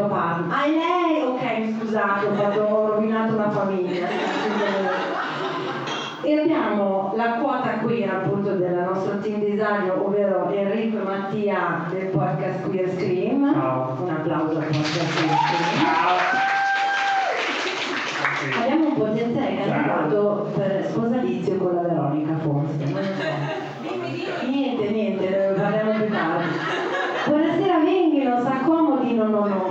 Tua partner? Ah, è lei? Ok, scusate, ho, fatto- ho rovinato una famiglia. E abbiamo la quota queer appunto del nostro team disagio, ovvero Enrico e Mattia del podcast Queer Scream. Ciao. Un applauso al podcast Queer Scream. Ciao. Abbiamo un potenziale candidato per sposalizio con la Veronica forse. non. Niente, niente, ne parliamo più tardi. Buonasera Venghino, s'accomodino no no.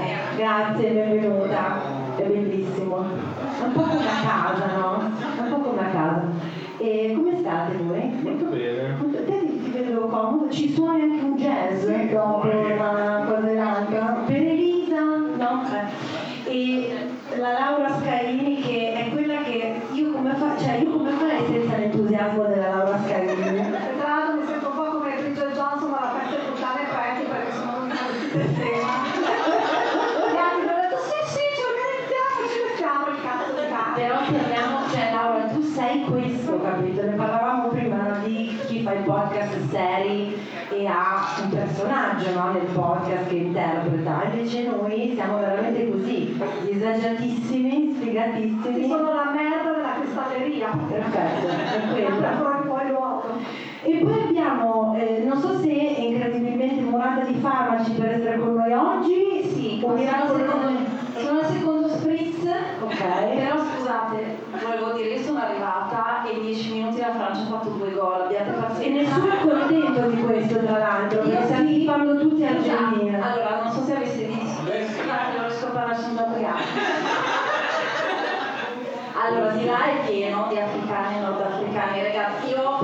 Grazie, benvenuta. È bellissimo. È un po' come a casa, no? È un po' come a casa. E come state voi? Molto bene. Molto- Te ti, ti vedo comodo, ci suoni anche un jazz dopo una cosa e l'altra. Per Elisa, no? Eh. E la Laura no, nel podcast che interpreta, invece noi siamo veramente così, disagiatissimi, sfigatissimi. Sono la merda della cristalleria. Perfetto, è quello. E poi abbiamo, eh, non so se è incredibilmente murata di farmaci per essere con noi oggi, sì, miracolo Sono al secondo spritz, Ok. però scusate, volevo dire, io sono arrivata e in 10 minuti la Francia ha fatto due gol, abbiate E pazienza. nessuno è contento di questo tra l'altro, stiamo tifando tutti Argentina. Allora, non so se aveste visto, guarda, non riesco a parlare, sono da. Allora, di là è pieno di africani e nordafricani, ragazzi, io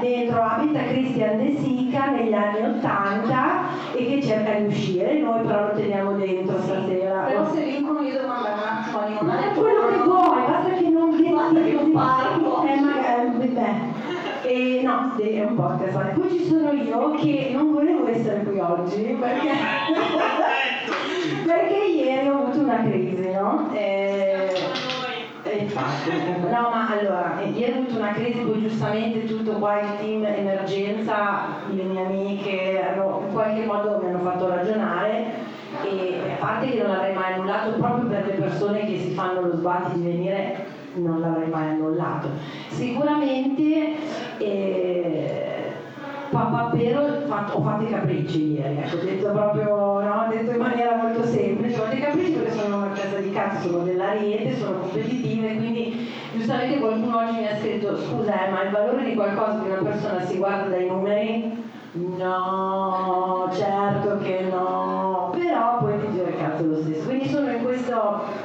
dentro Abita Christian De Sica negli anni 80 e che cerca di uscire, noi però lo teniamo dentro stasera. Però se vincono io devo mandare un attimo a Ma limonare. è quello che vuoi, basta che non vieni Basta che così. parlo. Eh, ma, eh, beh. E no, sì, è un podcast. Poi ci sono io che non volevo essere qui oggi perché, perché ieri ho avuto una crisi, no? E, e infatti, no, ma allora, ieri ho avuto una crisi, poi giustamente tutto qua il team emergenza, le mie amiche hanno, in qualche modo mi hanno fatto ragionare e a parte che non avrei mai annullato proprio per le persone che si fanno lo sbatti di venire non l'avrei mai annullato. Sicuramente eh, papà però ho fatto i capricci ieri ecco, detto proprio no, detto in maniera molto semplice ho fatto i capricci perché sono una casa di cazzo sono dell'ariete sono competitive quindi giustamente qualcuno oggi mi ha scritto scusa eh, ma il valore di qualcosa di una persona si guarda dai numeri No, certo che no, però poi ti giro il cazzo lo stesso. Quindi sono in questo,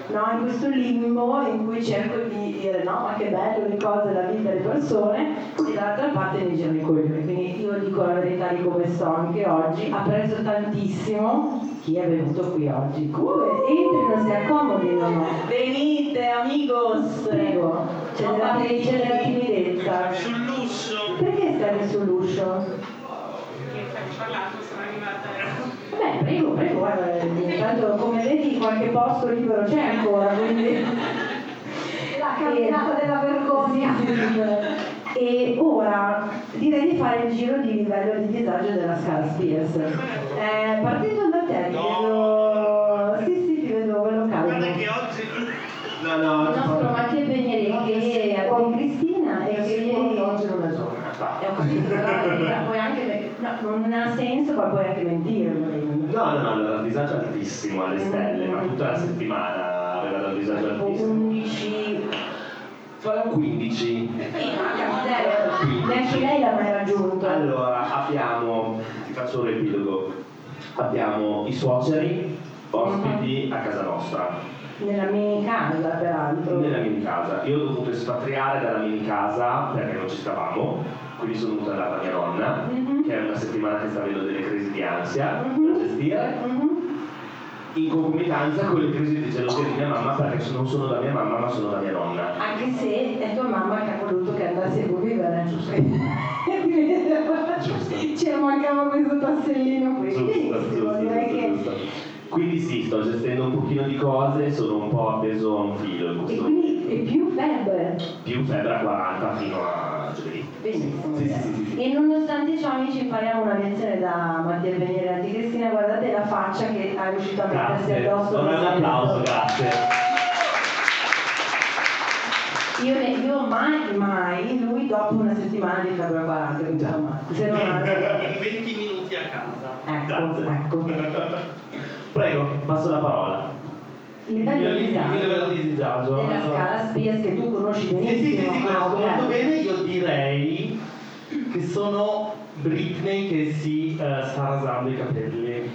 no, in questo limbo in cui cerco di dire no, ma che bello le cose, la vita delle persone, e dall'altra parte mi girano i coglioni. Quindi io dico la verità di come sto anche oggi, ha preso tantissimo chi è venuto qui oggi. Come? Entrino, si accomodino. Venite, amigos! Prego, c'è della, c'è della timidezza. Sull'uscio. Perché stai sull'uscio? parlato, sono arrivata. Beh, prego, prego, guarda, intanto come vedi qualche posto libero c'è ancora, quindi... La camminata della vergogna. E ora direi di fare il giro di livello di disagio della scala Spears. Eh, partendo da te, ti vedo... Sì, sì, ti vedo quello caldo. Guarda che oggi. No, no, Il nostro Mattia Pigneri che è di Cristina e che ieri... oggi non è giornata. Eh, capito, però puoi anche... No, non ha senso, ma puoi anche mentire. No, no, no, disagio altissimo alle stelle, ma tutta la settimana aveva dato disagio altissimo. 11... Sono 15. Sì, ma zero. Neanche lei l'ha mai raggiunto. Allora, abbiamo, ti faccio un riepilogo, abbiamo i suoceri ospiti a casa nostra, Nella mini casa, peraltro. nella mini casa. Io ho dovuto espatriare dalla mini casa perché non ci stavamo, quindi sono andare da mia nonna, Mhm. che è una settimana che sta avendo delle crisi di ansia Mhm. da gestire, Mhm. In concomitanza con le crisi di gelosia di mia mamma perché non sono da mia mamma ma sono da mia nonna. Anche se è tua mamma che ha voluto che andassi a convivere. Ci mancava questo tassellino qui. Giusto, Benissimo, giusto, direi che... giusto, giusto. Quindi sì, sto gestendo un pochino di cose, sono un po' appeso a un filo in E quindi è più febbre. più febbre a 40 fino a. Benissimo. Sì. E nonostante ciò amici impariamo una lezione da Mattia Veniere e Anti Cristina, guardate la faccia che è riuscito a mettersi Grazie, addosso. un applauso, grazie. Io, ne, io mai, mai, lui dopo una settimana di febbre a 40, quindi insomma, se non ha... In 20 minuti a casa. Ecco, ecco. Prego, passo la parola. Il di il livello di disagio disagio. della scala Spies che tu conosci benissimo. sì, sì, sì, conosco molto bene. Io direi che sono Britney che si eh, sta rasando i capelli.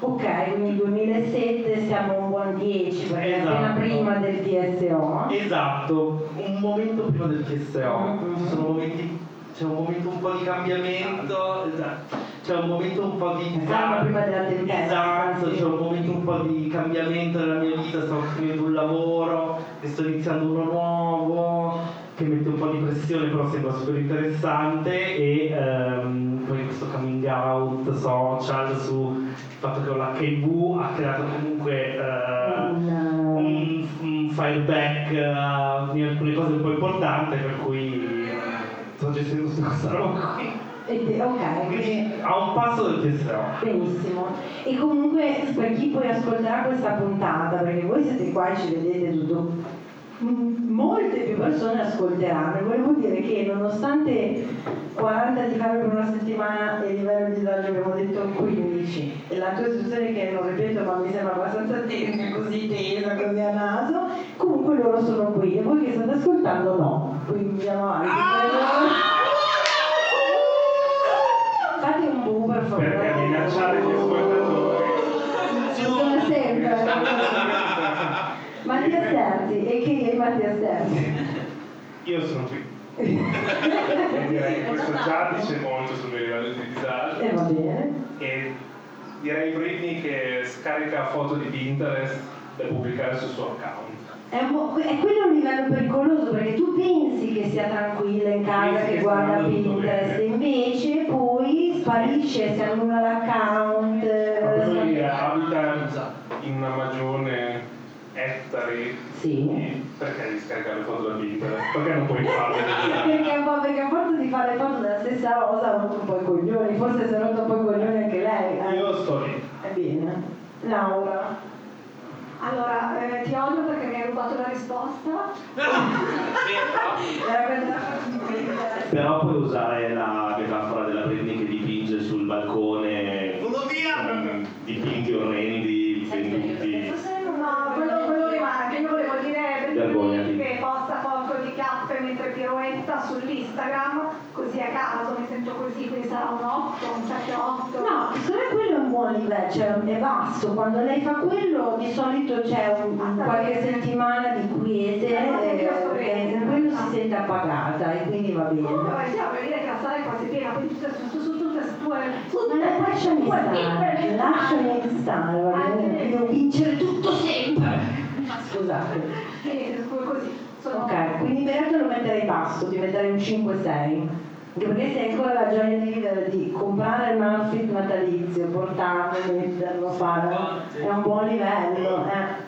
Ok, quindi 2007 siamo un buon 10 perché è appena Esatto. prima del TSO. Esatto, un momento prima del TSO. Mm-hmm. Ci sono momenti, c'è un momento un po' di cambiamento, esatto. c'è un momento un po' di Calma prima della tempesta, Esatto, c'è un momento un po' di cambiamento nella mia vita, sto finendo un lavoro e sto iniziando uno nuovo che mette un po' di pressione però sembra super interessante e ehm, poi questo coming out social sul fatto che ho l'HIV ha creato comunque eh, Un, un, file back eh, di alcune cose un po' importanti per cui sto gestendo questa roba qui te- ok, quindi a un passo del TSO benissimo. E comunque per chi poi ascolterà questa puntata, perché voi siete qua e ci vedete tutto, molte più persone ascolteranno. Volevo dire che nonostante 40 di fare per una settimana e il livello di disagio abbiamo detto 15, e la tua situazione che non ripeto ma mi sembra abbastanza tesa, così tesa, così a naso, comunque loro sono qui e voi che state ascoltando no. Quindi andiamo avanti. Fate un bu per favore. perché minacciare gli ascoltatori Sono sempre. Mattia Sterzi, e che è Mattia Sterzi? Io sono qui. E direi che questo già dice molto sul mio livello di disagio. E va bene. E direi Britney che scarica foto di Pinterest da pubblicare sul suo account. È, un è quello un livello pericoloso perché tu pensi che sia tranquilla in casa, che che guarda tutto interessa invece, poi sparisce, si annulla l'account. Ma quello lì eh, abita in una magione ettari Sì. perché devi scaricare le foto da Pinterest? Perché non puoi farle? Perché a po- perché a forza di fare foto della stessa rosa ha rotto un po' i coglioni, forse si è rotto un po' i coglioni anche lei. eh. Io sto lì. È bene. Laura. Allora, eh, ti odio perché mi hai rubato la risposta. Però puoi usare la metafora della Britney che dipinge sul balcone Volo via! dipinti orrendi, venduti. No, quello, quello rimane, che io volevo dire. Britney che posta foto di chiappe mentre piroetta sull'Instagram, così a caso mi sento così, quindi sarà un 8, un 7, 8. No, secondo me livello, cioè è basso. Quando lei fa quello di solito c'è qualche settimana di quiete eh, e in quello si sente appagata e quindi va bene. diciamo, vuol dire che la sala è quasi piena, quindi tutte su, su, tutte Ma la- lasciami stare, lasciami stare, va bene? Devo vincere tutto sempre. Scusate. Sì, così. Ok, quindi Beato lo metterei basso, ti metterei un 5-6. Perché se hai ancora la gioia di vivere di comprare un outfit natalizio, portarlo, metterlo, farlo, è un buon livello. Eh.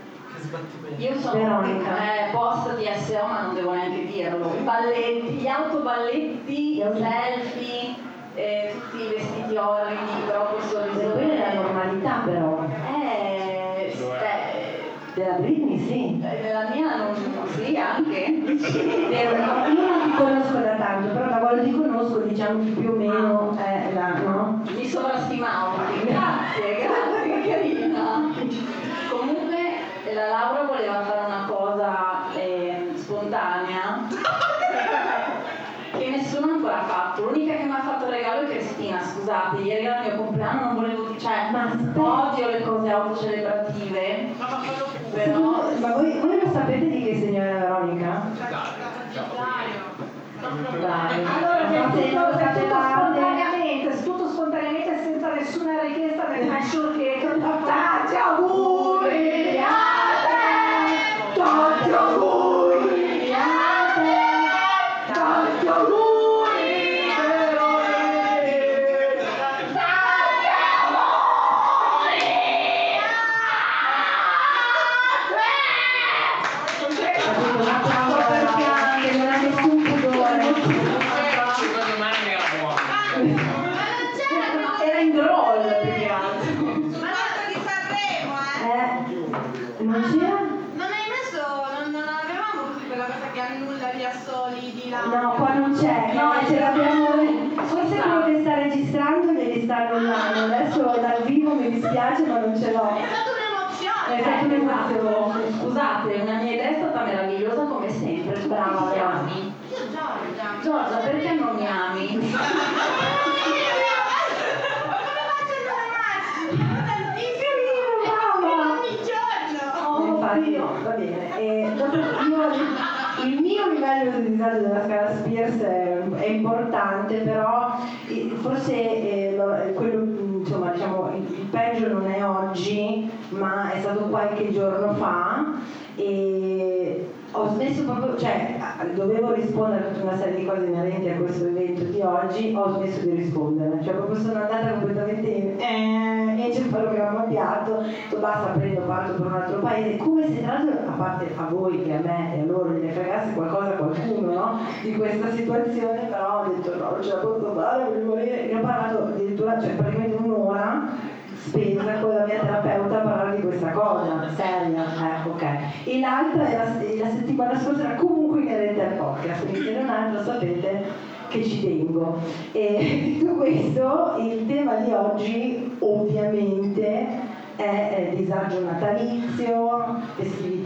Io sono Veronica. eh, post di SEO ma non devo neanche dirlo. I balletti, gli autoballetti, Gli auto- selfie, eh, tutti i vestiti orridi, però con sorriso. Quella è la normalità però. Della Britney sì. eh, nella mia non sì anche. Io non ti conosco da tanto, però da quando ti conosco diciamo che più o meno è la, no? Mi sovrastimavo, grazie, grazie, che carina. Comunque la Laura voleva fare una cosa eh, spontanea che nessuno ancora ha fatto. L'unica che mi ha fatto il regalo è Cristina, scusate, ieri era il mio compleanno, non volevo cioè Ma odio le cose autocelebrative, però Ma voi, voi lo sapete di che segno è Veronica? Allora, se tutto, se tutto spontaneamente, se tutto spontaneamente senza nessuna richiesta del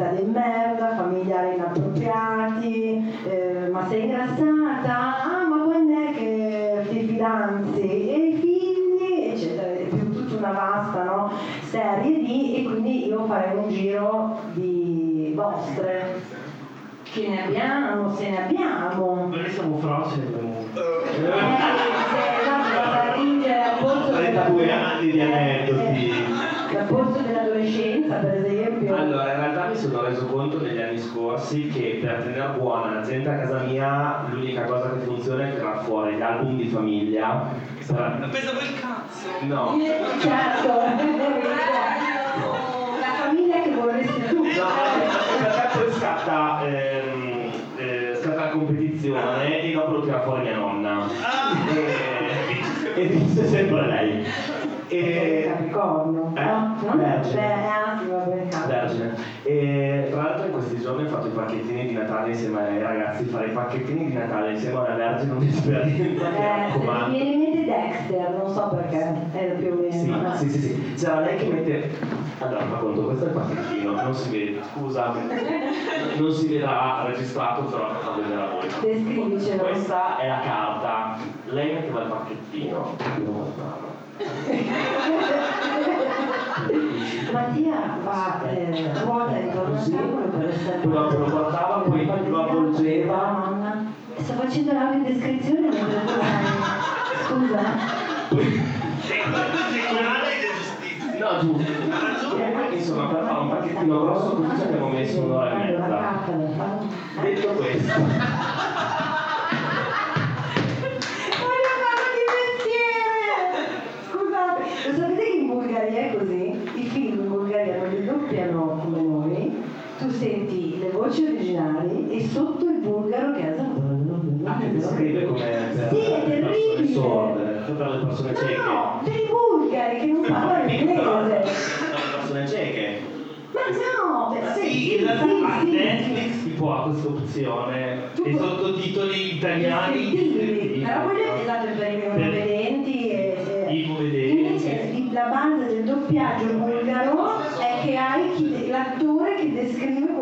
festività del merda, familiari inappropriati, eh, ma sei ingrassata? Ah, ma quando è che ti fidanzi? E i figli? Eccetera, è più tutta una vasta no, serie di, e quindi io farei un giro di vostre. Che ne abbiamo, se ne abbiamo. Noi siamo frossi e abbiamo... Eh, se esatto, vado a ringere al polso 32 anni di aneddoti. Sono reso conto negli anni scorsi che per tenere buona la gente a casa mia l'unica cosa che funziona è tirare fuori gli album di famiglia. Per- Pensavo il cazzo. No. Certo, la famiglia che vorresti tu. No, perché poi scatta, ehm, eh, scatta la competizione e dopo lo tira fuori mia nonna. E, e dice sempre lei. E, Capricorno, Eh? no? No? Vergine. Beh, anzi, va bene. Vergine. E tra l'altro in questi giorni ho fatto i pacchettini di Natale insieme ai ragazzi, fare i pacchettini di Natale insieme alla Vergine è un'esperienza Eh, mi viene in mente Dexter, non so perché, è più o meno. Sì, sì, sì, sì. C'era lei che mette. Allora, fa conto, questo è il pacchettino, non si vede, scusa, non si vedrà registrato, però fa vedere a voi. Descrivicelo. Questa è la carta, lei metteva il pacchettino, io lo guardavo. Mattia va, eh, ruota intorno al tavolo per lo guardava, poi lo avvolgeva. Sto facendo l'audiodescrizione mentre tu vai. Scusa. No, giusto. Insomma, per fare un pacchettino grosso così ci abbiamo messo un'ora e mezza. Detto questo, voci originali e sotto il bulgaro che ha anche ti scrive come Sì, è terribile. sorde, per le persone cieche. No, per i bulgari che non parlano inglese. Per le persone cieche. Ma no, sì, Sì, in realtà a Netflix tipo ha questa opzione dei sottotitoli italiani. Però quello è esatto per i non Per- vedenti e, i vedenti. Invece la base del doppiaggio bulgaro è che hai l'attore che descrive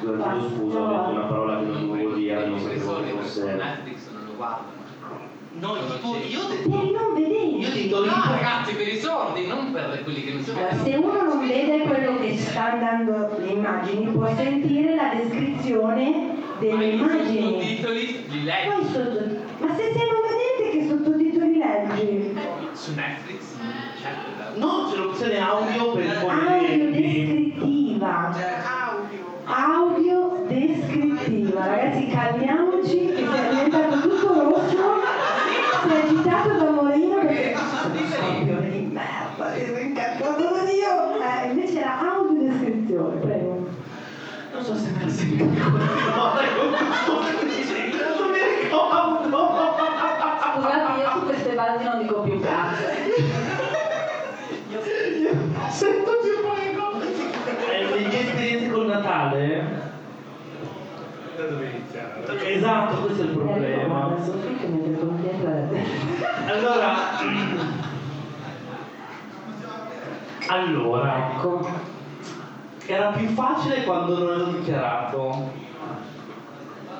Scusa, chiedo scusa, ho detto una parola che non volevo dire, non sapevo che fosse. Netflix non lo guardano. No, tipo, io ho detto. Per i non vedenti. Io dico No, ragazzi, per i sordi, non per quelli che non si Allora, se uno non vede quello che sta andando le immagini, può sentire la descrizione delle immagini. sottotitoli li leggi Poi sotto- Ma se sei non vedente che sottotitoli leggi? su Netflix? Certo. No, c'è l'opzione audio per i Audio Jesus. Allora, Ecco. era più facile quando non ero dichiarato.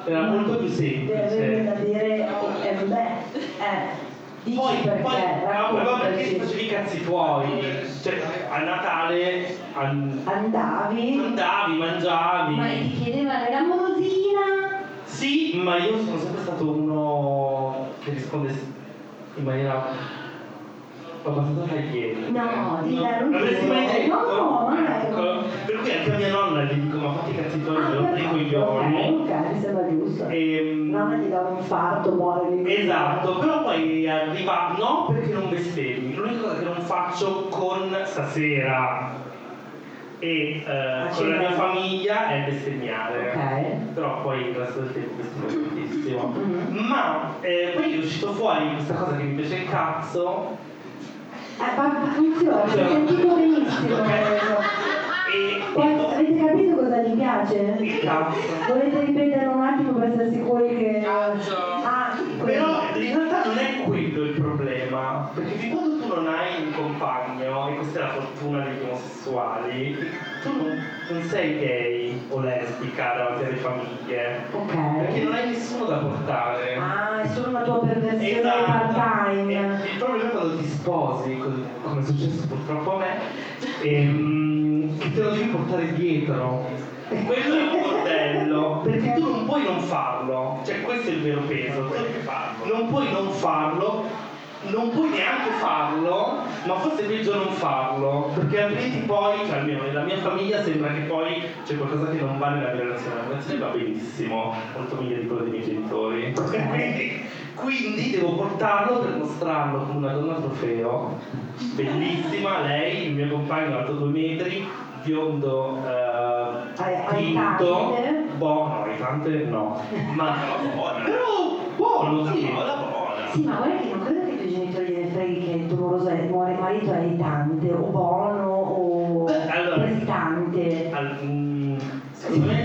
Era molto più Deve avere da semplice. dire, eh, beh, eh, dici Poi, perché, poi ma perché ti facevi i cazzi tuoi? Cioè, a Natale an- Andavi, andavi, mangiavi. ma ti chiedevano la mosina. Sì, ma io sono sempre stato uno che risponde in maniera abbastanza tagliente. No, di dare un L'avresti mai giuro. detto? No, no. Ecco. Per cui anche a mia nonna gli dico, ma fatti cazzi tuoi, Ah, non dei coglioni. ok, mi sembra giusto. Ehm, Nonna gli dà un infarto, muore lì. Esatto, però poi arriva, no perché non bestemmi, l'unica cosa che non faccio con stasera e eh, con la mia famiglia è bestemmiare. Ok. Però poi il resto del tempo bestemmio tantissimo. Mhm. Ma eh, poi è uscito fuori questa cosa che mi piace il cazzo Eh, ma funziona, si è sentito benissimo. e, e avete capito cosa gli piace? il cazzo. Volete ripetere un attimo per essere sicuri che... Cazzo. Ah, Però in realtà non è quello il problema, perché fin quando tu non hai un compagno, e questa è la fortuna degli omosessuali, tu non, non sei gay o lesbica davanti alle famiglie, perché Ok. non hai nessuno da portare. Ah, è solo una tua perversione Esatto. part-time. E Il problema è quando ti sposi, co- come è successo purtroppo a me, ehm, che te lo devi portare dietro. Quello è un bordello, perché tu non puoi non farlo, cioè questo è il vero peso, non puoi non farlo non puoi neanche farlo, ma forse è peggio non farlo, perché altrimenti poi, cioè almeno nella mia famiglia sembra che poi c'è qualcosa che non va nella mia relazione. La relazione va benissimo, molto meglio di quella dei miei genitori. quindi, quindi devo portarlo per mostrarlo come una donna trofeo, bellissima, lei, il mio compagno alto due metri, biondo eh, tinto, boh, no, tante no, ma però buono, sì. Sì, ma guarda che non credo che i genitori gliene freghi che il è, muore marito è aitante, o buono, o allora- presitante. Al- mm, secondo me,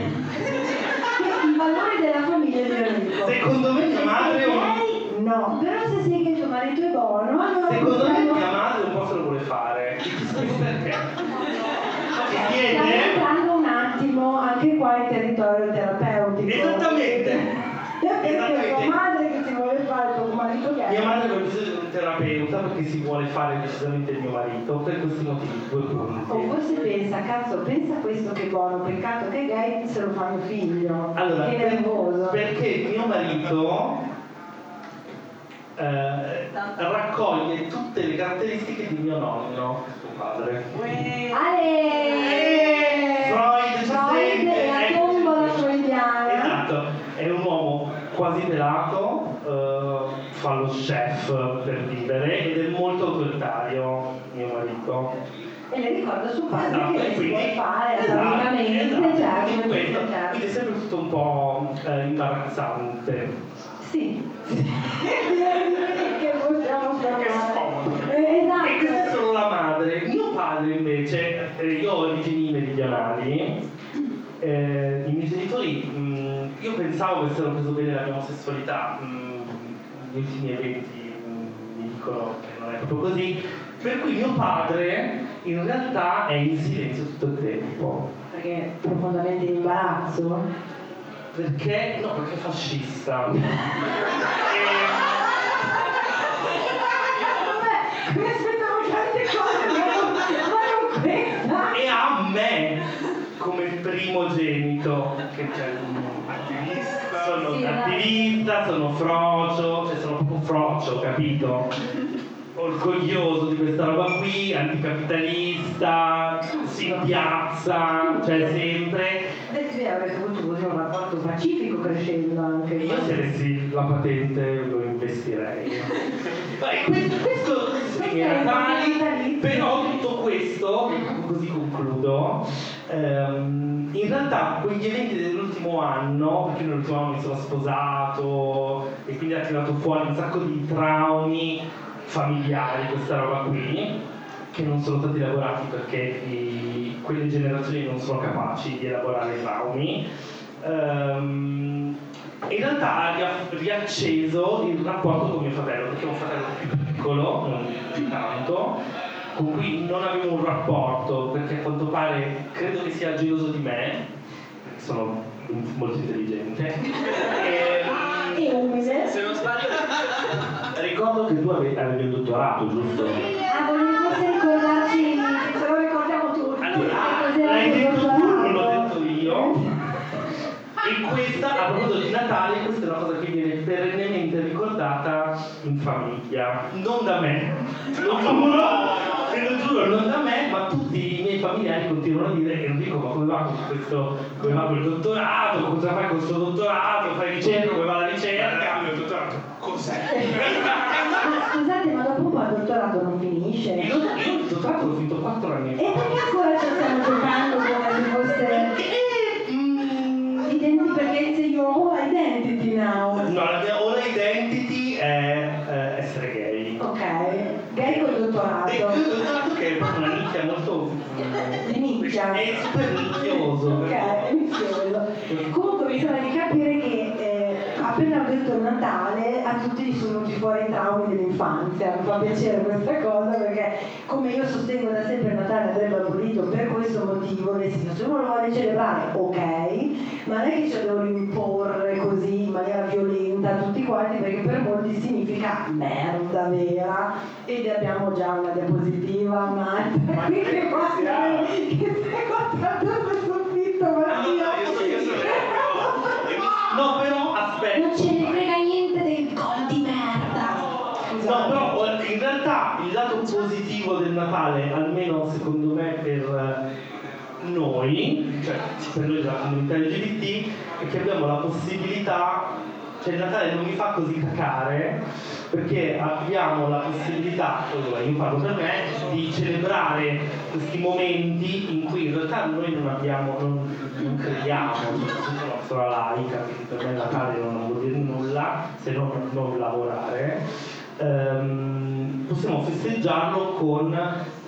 I valori della famiglia di Enrico. secondo me mia madre è Lei no, però se sai che tuo marito è buono, allora Secondo me mia madre un po' se lo vuole fare. Ti spiego perché. Ci Stiamo chiede. entrando un attimo anche qua in territorio terapeutico. Esattamente. Perché Esattamente. tua madre che si vuole fare il tuo marito che è. Mia madre ha bisogno di un terapeuta perché si vuole fare decisamente il mio marito per questi motivi, due O punti. forse pensa, cazzo, pensa a questo che buono, peccato che è gay se lo fa mio figlio. Allora, che per- nervoso. perché mio marito eh, raccoglie tutte le caratteristiche di mio nonno, suo padre. Ale! Freud ci Freud e la ecco, tombola freudiana. Esatto, è un uomo quasi pelato, eh, fa lo chef per vivere ed è molto autoritario, mio marito. E le ricorda suo padre Esatto, che e si quindi vuole fare esatto, assolutamente, esatto, certo, quindi questo, certo. quindi è sempre tutto un po' eh, imbarazzante. Sì. che possiamo fare. Eh, E questa è esatto. solo la madre. Mio padre invece, eh, io ho origini meridionali, eh, i miei genitori, mh, io pensavo che avessero preso bene la mia omosessualità, mh, gli ultimi eventi mh, mi dicono che non è proprio così, per cui mio padre in realtà è in silenzio tutto il tempo. Perché è profondamente in imbarazzo. Perché? No, perché è fascista. E- Vabbè, primogenito che cioè, Attivista. sono Sì, attivista, sono frocio, cioè sono proprio frocio, capito? Orgoglioso di questa roba qui, anticapitalista, si piazza, cioè sempre. Beh, sì, avresti avuto così un rapporto pacifico crescendo anche. Io se avessi la patente lo investirei. Beh, questo, questo sì, i Natali, però tutto questo, così concludo, ehm, in realtà quegli eventi dell'ultimo anno, perché nell'ultimo anno mi sono sposato e quindi ha tirato fuori un sacco di traumi familiari questa roba qui, che non sono stati elaborati perché i- quelle generazioni non sono capaci di elaborare i traumi. Ehm, in realtà ha ria- riacceso il rapporto con mio fratello, perché ho un fratello più piccolo, non di tanto, con cui non avevo un rapporto, perché a quanto pare credo che sia geloso di me, sono molto intelligente. E. Se non sbaglio, Ricordo che tu ave- avevi un dottorato, giusto? Ah, volevi forse ricordarci, Ce lo ricordiamo tutti. Allora, l'hai detto tu, non l'ho detto io. E questa, a proposito di Natale, questa è una cosa che viene perennemente ricordata in famiglia. Non da me, lo giuro, non da me, ma tutti i miei familiari continuano a dire Enrico, ma come va con questo, come va col dottorato, cosa fai con questo dottorato, fai ricerca, come va la ricerca? Il dottorato, cos'è? Di nicchia. È super. Comunque mi sembra di capire che eh, appena ho detto Natale a tutti gli sono venuti fuori i traumi dell'infanzia. Mi fa piacere questa cosa perché come io sostengo da sempre Natale andrebbe abolito per questo motivo, nel senso se uno lo vuole celebrare ok, ma non è che ce lo devo imporre così in maniera violenta quanti perché per molti significa merda vera ed abbiamo già una diapositiva, un'altra, qui che qua che stai guardando il soffitto, No, però non aspetta. ce ne frega niente del gol di merda. No, però ora, positivo del Natale, almeno secondo me per eh, noi, cioè per noi della comunità LGBT, è che abbiamo la possibilità, cioè il Natale non mi fa così cacare, perché abbiamo la possibilità, io parlo per me, di celebrare questi momenti in cui in realtà noi non abbiamo, non, non crediamo, soprattutto la persona laica, quindi per me Natale non vuol dire nulla se non non lavorare. Ehm, possiamo festeggiarlo con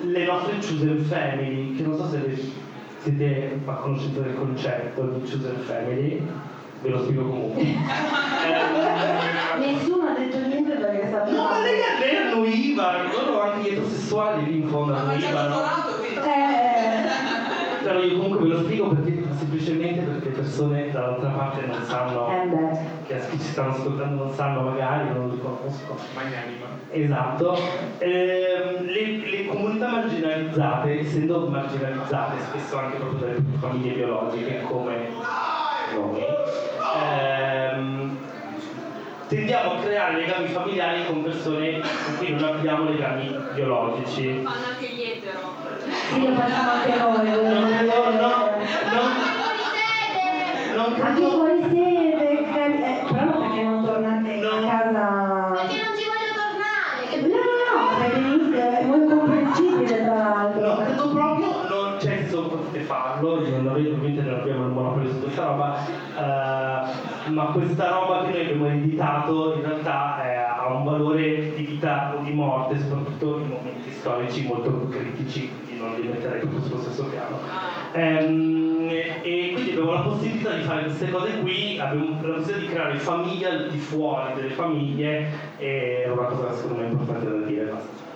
le nostre chosen family, che non so se siete a conoscenza del concetto di chosen family, ve lo spiego comunque. Nessuno ha detto niente perché sta No, ma lei, lei annuiva, loro anche gli eterosessuali lì in fondo annuivano. Eh, Però io comunque ve lo spiego perché semplicemente perché le persone dall'altra parte non sanno, eh che ci stanno ascoltando non sanno magari, non li conosco. Magnanima. Esatto. Ehm, le, le comunità marginalizzate, essendo marginalizzate spesso anche proprio dalle famiglie biologiche come noi, ehm, tendiamo a creare legami familiari con persone con cui non abbiamo legami biologici. Fanno anche gli etero. Sì, lo facciamo anche noi. No, no, no, non Anche fuori sede, eh, però perché non tornate No. a casa? Potete farlo, ovviamente non abbiamo il monopolio su questa roba, eh, ma questa roba che noi abbiamo ereditato in realtà eh, ha un valore di vita o di morte, soprattutto in momenti storici molto critici, quindi non li metterei proprio sullo stesso piano. Ehm, e quindi abbiamo la possibilità di fare queste cose qui, abbiamo la possibilità di creare famiglie al di fuori delle famiglie e è una cosa secondo me importante da dire. Basta.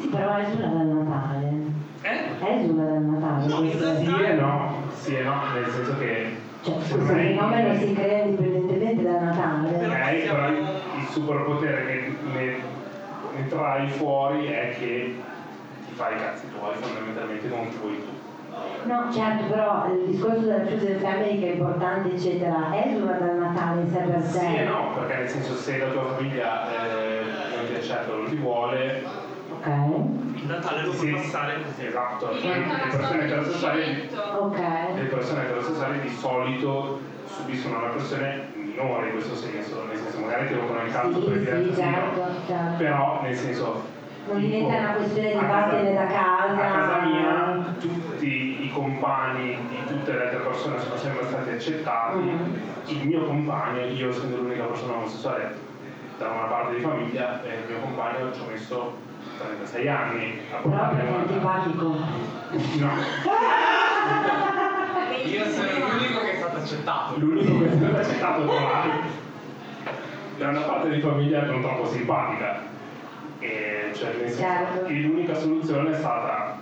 Sì, però esula dal Natale. Eh? Esula dal Natale. questo- Sì e no, sì e no, nel senso che Cioè, questo secondo me fenomeno si crea indipendentemente dal Natale. Ok, però il il superpotere che ne, ne trai fuori è che ti fai i cazzi tuoi fondamentalmente con vuoi tu. No, certo, però il discorso della chosen family che è importante, eccetera, esula dal Natale in sé per sé. Sì e no, perché nel senso se la tua famiglia eh, non ti accetta o non ti vuole, Ok, Il Natale lo puoi senti- passare così. Esatto, le persone sorta di eterosessuali spirito. ok. le persone eterosessuali di solito subiscono una pressione minore in questo senso, nel senso magari ti rompono il cazzo Sì, per sì, certo, certo. però nel senso Non tipo, diventa una questione di vattene da casa. a casa mia tutti i compagni di tutte le altre persone sono sempre stati accettati Mhm. il mio compagno io essendo l'unica persona omosessuale da una parte di famiglia eh, il mio compagno ci ho messo 36 anni a Però portarmi perché è avanti antipatico. no Io sono l'unico che è stato accettato. l'unico che è stato accettato tra l'altro da una parte di famiglia non troppo simpatica e cioè nel senso, Certo. e l'unica soluzione è stata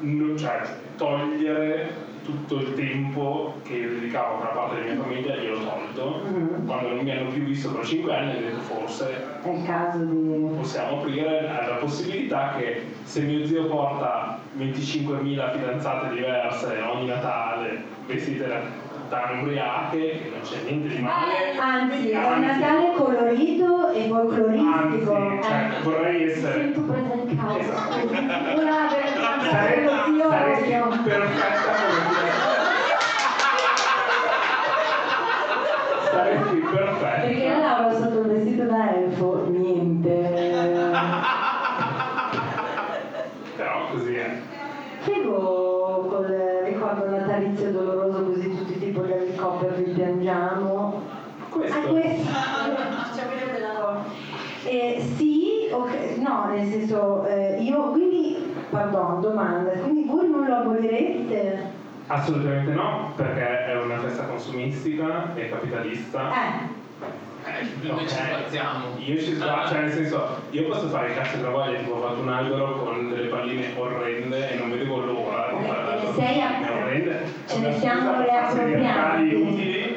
no- cioè, togliere tutto il tempo che io dedicavo a una parte della mia famiglia io l'ho tolto Mhm. quando non mi hanno più visto per 5 anni ho detto forse di... possiamo aprire la possibilità che se mio zio porta 25.000 fidanzate diverse ogni Natale vestite da puttane ubriache che non c'è niente di male Anzi, è un Natale colorito e folcloristico. Anzi, cioè, Eh, vorrei essere- sento presa in causa. Esatto. Una delle tante perfetta natalizio doloroso così tutti tipo l'elicottero vi piangiamo. questo Ah, questo. Quella della roba. Eh, sì, ok, no, nel senso, eh, io quindi, pardon, domanda, quindi voi non lo abolireste? assolutamente no perché è una festa consumistica e capitalista Eh, Eh, noi ci Ok. sbalziamo. Io ci sbaglio, cioè nel senso, io posso fare il cazzo che voglio, tipo ho fatto un albero con delle palline orrende e non vedevo l'ora di Eh, l'albero sei a-. ce ne siamo riappropriati. utili.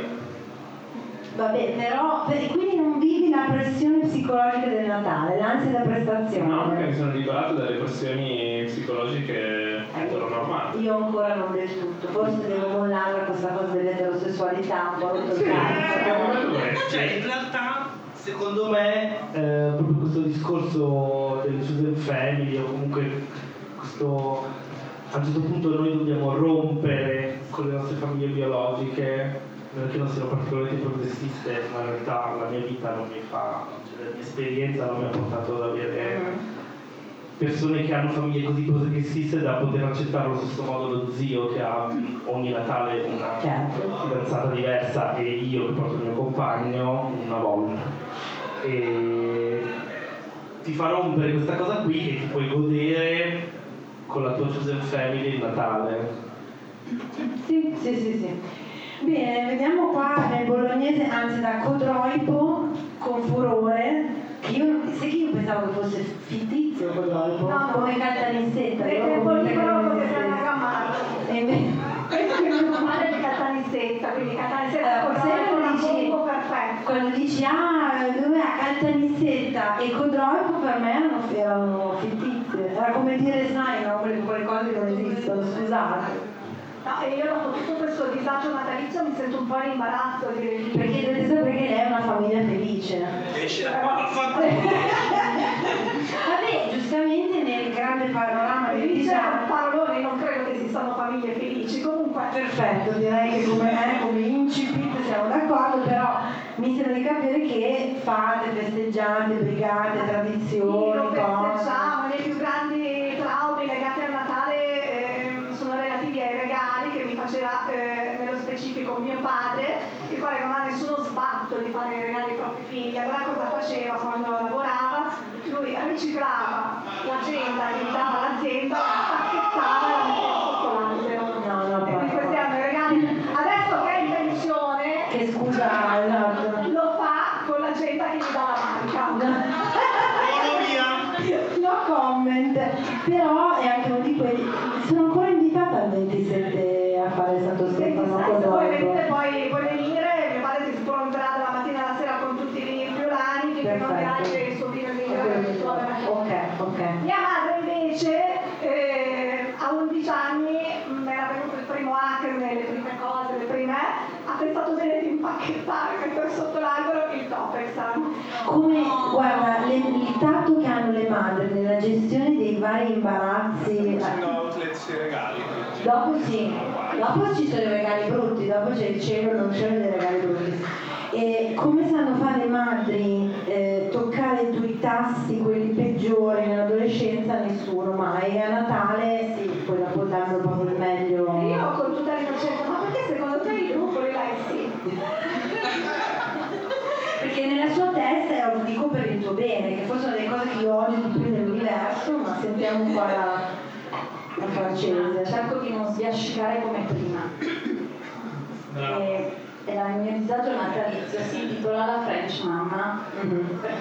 vabbè, però, per- quindi non vivi la pressione psicologica del Natale, l'ansia da prestazione. No, perché mi sono liberato dalle pressioni psicologiche eteronormali. Io ancora non del tutto, forse devo mollarla questa cosa dell'eterosessualità, un po' rotto il Sì, secondo me Cioè, in realtà, secondo me eh, proprio questo discorso del chosen family o comunque questo a un certo punto noi dobbiamo rompere con le nostre famiglie biologiche non che non siano particolarmente progressiste ma in realtà la mia vita non mi fa cioè la mia esperienza non mi ha portato ad avere persone che hanno famiglie così progressiste da poter accettare allo stesso modo lo zio che ha ogni Natale una Certo. fidanzata diversa e io che porto il mio compagno una volta e ti fa rompere questa cosa qui e ti puoi godere con la tua chosen family il Natale Sì, sì, sì, sì. Bene, vediamo qua nel bolognese, anzi da Codroipo con furore, che io, sai che io pensavo che fosse fittizio Codroipo, No, come Caltanissetta. Perché io il convinta che pollicolo non poteva esistesse. una gammata. E invece- Questo è il mio male di Caltanissetta, quindi Caltanissetta Eh, con sempre una dici- combo perfetto. Quando dici ah, dove è Caltanissetta e Codroipo per me erano, erano fittizie, era come dire sai, no? quelle, quelle cose che non esistono, scusate. No, e io dopo tutto questo disagio natalizio mi sento un po' in imbarazzo di di- Perché dovete sapere che lei è una famiglia felice. Esci da qua. Vabbè, giustamente nel grande panorama del è un disagio. parolone, non credo che esistano famiglie felici. Comunque, Perfetto, direi che come, eh, come incipit siamo d'accordo, però mi sembra di capire che fate, festeggiate, brigate, Sì, tradizioni, lo cose.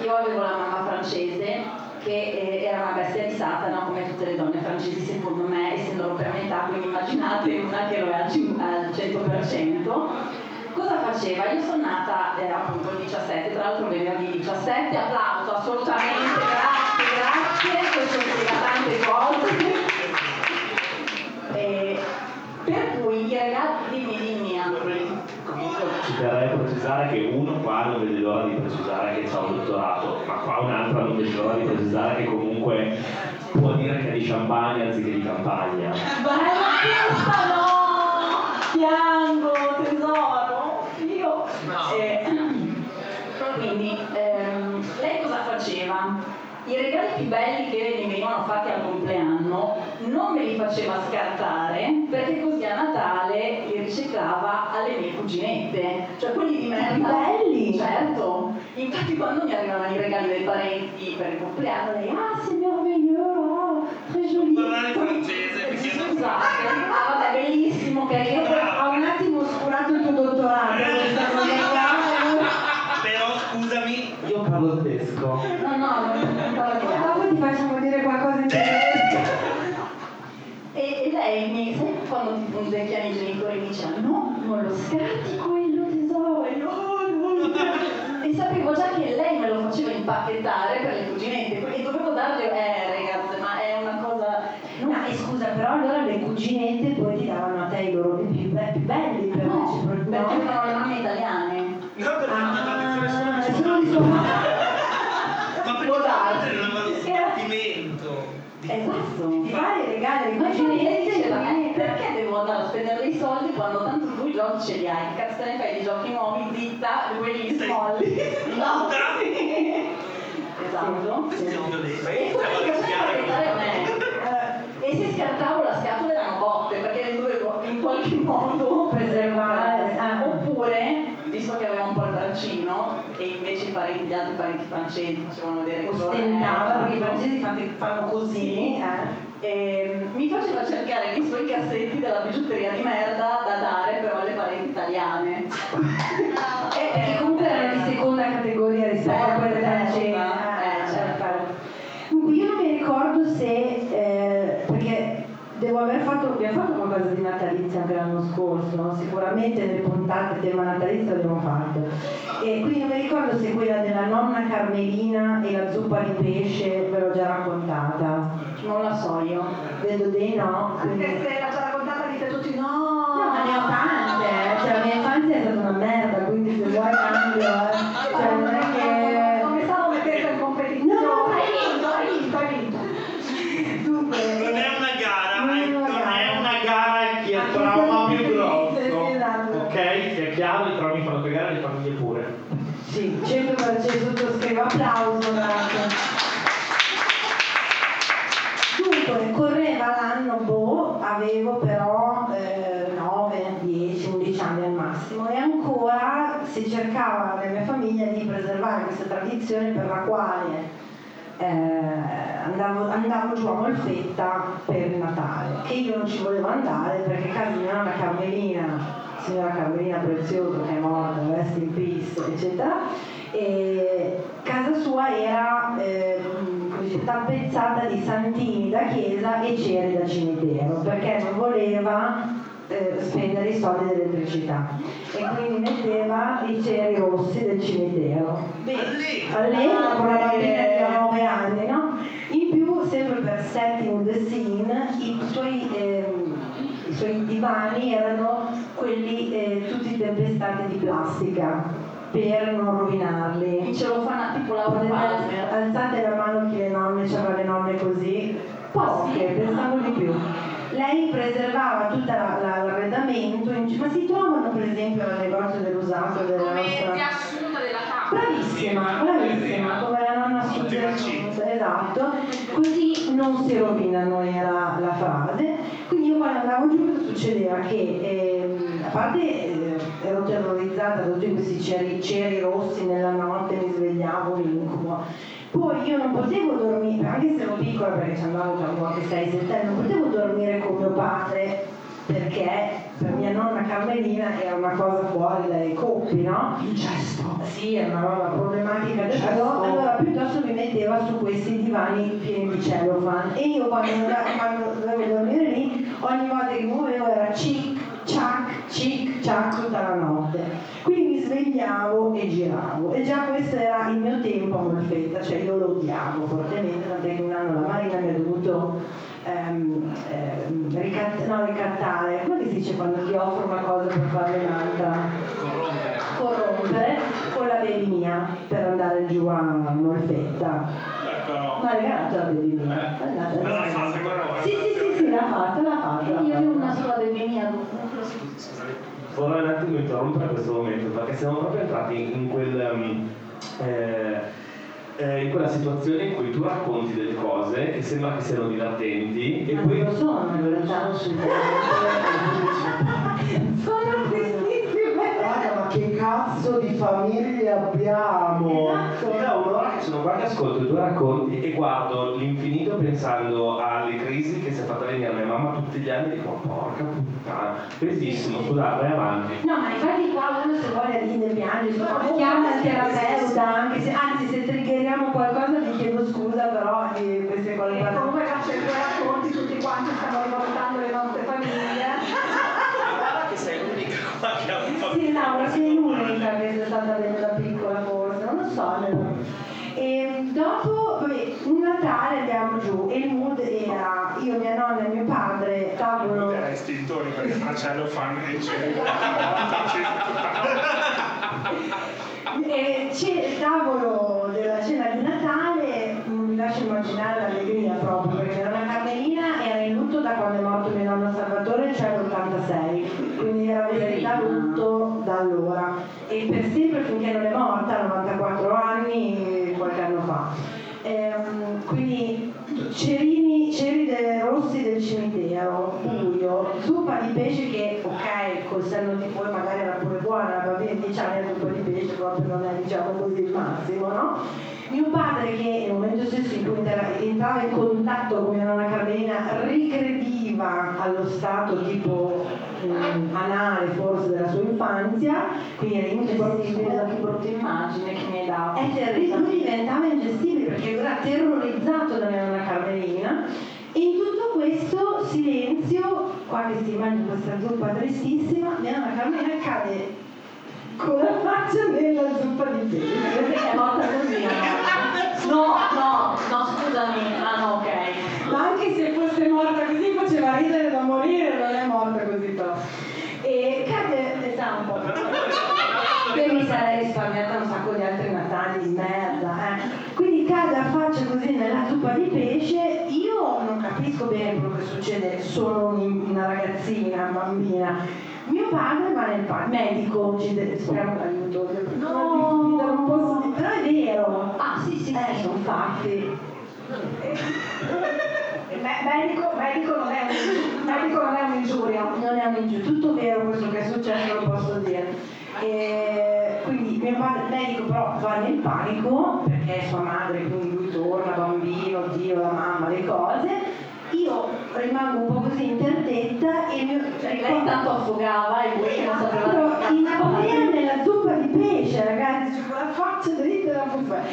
Io avevo la mamma francese che eh, era una bestia di Satana come tutte le donne francesi secondo me, essendo per metà, quindi immaginate una che lo è al cin- al 100%. Cosa faceva? Io sono nata eh, appunto il 17, tra l'altro venerdì 17, applauso assolutamente, precisare che uno qua non vede l'ora di precisare che c'ha un dottorato, ma qua un'altra non vede l'ora di precisare che comunque può dire che è di champagne anziché di campagna. Bella questa no! Piango, tesoro! Io... Eh, quindi, ehm, lei cosa faceva? I regali più belli che mi venivano fatti al compleanno non me li faceva scartare Quando mi arrivavano i regali dei parenti per il compleanno, lei, ah c'est merveilleux, très joli. Parlare francese, perché non- Scusate, ah vabbè, bellissimo, che Ha un attimo oscurato il tuo dottorato cosa qua. Però scusami, io parlo tedesco No, no, non di altro. Dopo ti facciamo dire qualcosa in tedesco. E, e lei mi, sai quando ti punzecchiano i genitori mi diceva no, non lo scarti sapevo già che lei me lo faceva impacchettare per le cuginette e dovevo darle, eh ragazze, ma è una cosa... No, no. scusa, però allora le cuginette poi ti davano a te i loro più, be- più belli, ah, però cioè, no, perché erano le mamme italiane. No, perché ah, è solo eh, di sua madre. ma perché era una sentimento. Esatto, ti fai i regali di cuginette, perché devo andare a spendere dei soldi quando i giochi ce li hai? Che cazzo ne fai di giochi nuovi, zitta, quelli li smolli. No. Esatto. E quello che me. Eh, E se scartavo la scatola erano botte, perché le dovevo in qualche modo preservare. Ah. Oppure, visto che aveva un po' il braccino, e invece i parenti, gli altri parenti francesi facevano vedere che loro ostentava erano- perché i francesi fanno, così eh. e mi faceva cercare nei suoi cassetti della bigiotteria di merda da dare abbiamo qualcosa di natalizio anche l'anno scorso, no? sicuramente nelle puntate tema natalizio l'abbiamo fatto. E quindi non mi ricordo se quella della nonna Carmelina e la zuppa di pesce ve l'ho già raccontata. Non la so io. Vedo dei no. quindi- Anche se l'ha già raccontata dite tutti no. No, ma ne ho tante, applauso, grazie. Dunque, correva l'anno, boh, avevo però eh, 9, 10, 11 anni al massimo e ancora si cercava nella mia famiglia di preservare questa tradizione per la quale eh, andavo, andavo giù a Molfetta per il Natale, che io non ci volevo andare perché casa di nonna Carmelina, signora Carmelina Prezioso che è morta, rest in peace, eccetera, e casa sua era eh, tappezzata di santini da chiesa e ceri da cimitero, perché non voleva eh, spendere i soldi dell'elettricità e quindi metteva i ceri rossi del cimitero. All'epoca con una bambina di 9 anni, no? In più, sempre per setting the scene, i suoi, ehm, i suoi divani erano quelli eh, tutti tempestati di plastica per non rovinarli. Ce lo tipo Palmer. alzate la mano chi le nonne, c'erano le nonne così, poche, pensavo di più. Lei preservava tutto l'arredamento, in- ma si trovano per esempio al negozio dell'usato della Come nostra... riassunto della tavola. Bravissima, bravissima, come la nonna Suggestione, esatto, così non si rovinano era la frase. Quindi io quando andavo giù cosa succedeva? Che a parte eh, ero terrorizzata da tutti questi ceri, ceri rossi nella notte, mi svegliavo un incubo. Poi io non potevo dormire, anche se ero piccola perché ci andavo tra volte 6-7 anni, non potevo dormire con mio padre perché per mia nonna Carmelina era una cosa fuori dai coppi, no? Incesto. Sì, è una roba problematica del però, allora piuttosto mi metteva su questi divani pieni di cellophane e io quando, quando dovevo dormire lì, ogni volta che muovevo era cic, ciac, cic, ciac tutta la notte. Quindi mi svegliavo e giravo e già questo era il mio tempo a Molfetta, cioè io lo odiavo fortemente, tant'è che un anno la Marina mi ha dovuto ehm, ehm, ricatt- no, ricattare, come si dice quando ti offro una cosa per farne un'altra? Corrompere. corrompere con la baby mia per andare giù a Molfetta. Però. Ma ha regalato la baby mia. È andata- Ma l'ha fatta? Sì, sì, sì, sì, l'ha fatta, l'ha fatta. Io avevo una sola baby mia. Vorrei un attimo interrompere questo momento perché siamo proprio entrati in quel. ehm, eh, eh, in quella situazione in cui tu racconti delle cose che sembra che siano divertenti e Ma poi non sono, in realtà. Sono tristissime. Raga, ma che cazzo di famiglie abbiamo? Esatto. Da un'ora che sono qua che ascolto i tuoi racconti e guardo l'infinito pensando alle crisi che si è fatta venire a mia mamma tutti gli anni e dico "Ma porca puttana, bellissimo, scusate, vai avanti. No, ma infatti qua uno se vuole ride piange, insomma, chiama il terapeuta, anche se, anzi se triggeriamo qualcosa vi chiedo scusa però di queste cose E comunque grazie ai tuoi racconti tutti quanti stiamo riportando le nostre sì, Laura, sei l'unica che è stata della piccola forse, non lo so. No. E ehm, dopo vabbè, un Natale andiamo giù e il mood era io, mia nonna e mio padre tavolo. Era estintori perché il Marcello fanno e eh, c'è il tavolo della cena di Natale, mm, mi lascio immaginare l'allegria proprio, perché la mia Carmelina era in lutto da quando è morto mio nonno Salvatore, cioè l'86 non allora e per sempre finché non è morta, 94 anni, qualche anno fa. Ehm, quindi cerini, ceri rossi del cimitero, buio, zuppa di pesce che ok, col senno di poi magari era pure buona, va bene 10 anni la zuppa di pesce proprio non è diciamo così il massimo, no? Mio padre che nel momento stesso in cui entrava in contatto con nonna Carmelina rigrediva allo stato tipo mm, anale forse della sua infanzia, quindi era ingestibile. Che brutta immagine che mi hai dato. È terribile, lui diventava ingestibile perché era terrorizzato da nonna Carmelina. E in tutto questo silenzio, qua che si mangia questa zuppa tristissima, nonna Carmelina cade con la faccia nella zuppa di pesce. Perché è morta così, no? No, no, no, scusami, ah no, ok. Ma anche se fosse morta morire, non è morta così però. E cade, esatto. Io mi sarei risparmiata un sacco di altri natali di merda, eh. Quindi cade a faccia così nella zuppa di pesce, io non capisco bene quello che succede, sono una ragazzina, bambina. Mio padre va nel pa- medico, ci deve, speriamo l'aiuto. No. non posso dire, però è vero. Ah, sì, sì, Eh, sì. sono fatti. Me- medico, medico, non è un, medico non è un'ingiuria. Non è un ingiu- tutto vero questo che è successo, lo posso dire. E quindi mio padre medico però va nel panico perché è sua madre, quindi lui torna, bambino, Dio, la mamma, le cose. Io rimango un po' così interdetta e mio, cioè, Lei intanto affogava e lui non sapeva Ero in apnea nella zuppa di pesce, ragazzi, con la faccia dritta da buffet.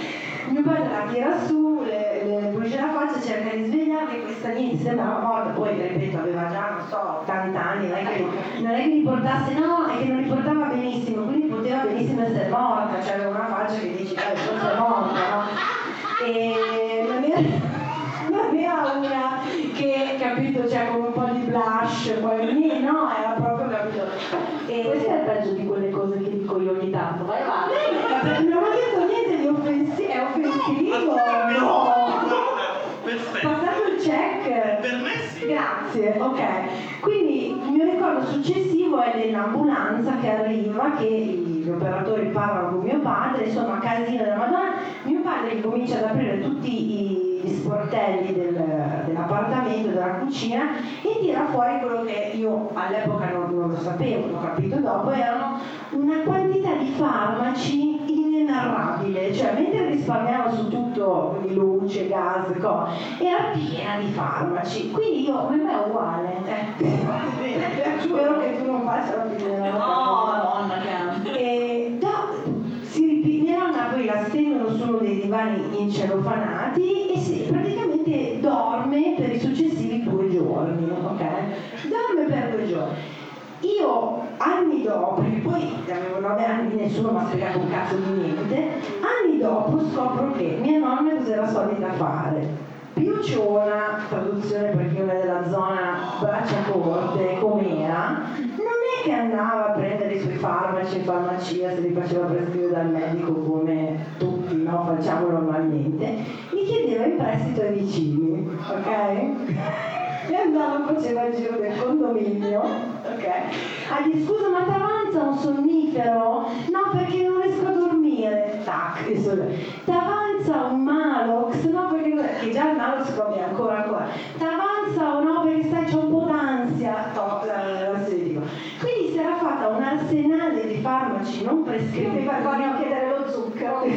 Mio padre la tira su, le, pulisce la faccia, cerca di svegliarla e questa niente sembrava morta, poi ripeto aveva già, non so, 80 anni, non è che, non è che li portasse, no, è che non li portava benissimo, quindi poteva benissimo essere morta, cioè aveva una faccia che dici, dai, forse è morta, no? E non era, non era una che, capito, cioè con un po' di blush, poi lì, no, era proprio, capito. E Questo è peggio di quelle cose che dico io ogni tanto, vai avanti. non ho detto niente di offensivo, è offensivo, no! Perfetto. Passato il check. Per me sì. Grazie, ok. Quindi il mio ricordo successivo è dell'ambulanza che arriva, che gli operatori parlano con mio padre, insomma casino della Madonna, mio padre comincia ad aprire tutti gli sportelli del- dell'appartamento, della cucina e tira fuori quello che io all'epoca non, non lo sapevo, l'ho capito dopo, erano una quantità di farmaci inenarrabile, cioè mentre risparmiavo su tutto, quindi luce, gas, co, era piena di farmaci, quindi io Come me è uguale. eh, spero che tu non faccia la fine No, madonna, che poi la stendono su uno dei divani incelofanati e si praticamente dorme per i successivi due giorni, ok? Dorme per due giorni. Io anni dopo, poi avevo nove anni, nessuno mi ha spiegato un cazzo di niente, anni dopo scopro che mia nonna cos'era solita fare. Piucciona, traduzione per chi è della zona braccia corte, com'era, non è che andava a prendere i suoi farmaci in farmacia se li faceva prescrivere dal medico come tutti no? facciamo normalmente, gli chiedeva in prestito ai vicini, ok? E andava, faceva il giro del condominio, ok? Ah, gli scusa ma ti avanza un sonnifero? No perché non riesco a dormire, tac, ti avanza un Malox? No perché non- che già il Malox va bene, ancora ancora, ti avanza o no perché stai c'è un po' d'ansia, to, eh, l'assedico. Quindi si era fatta un arsenale di farmaci non prescritti per farmi chiedere lo zucchero.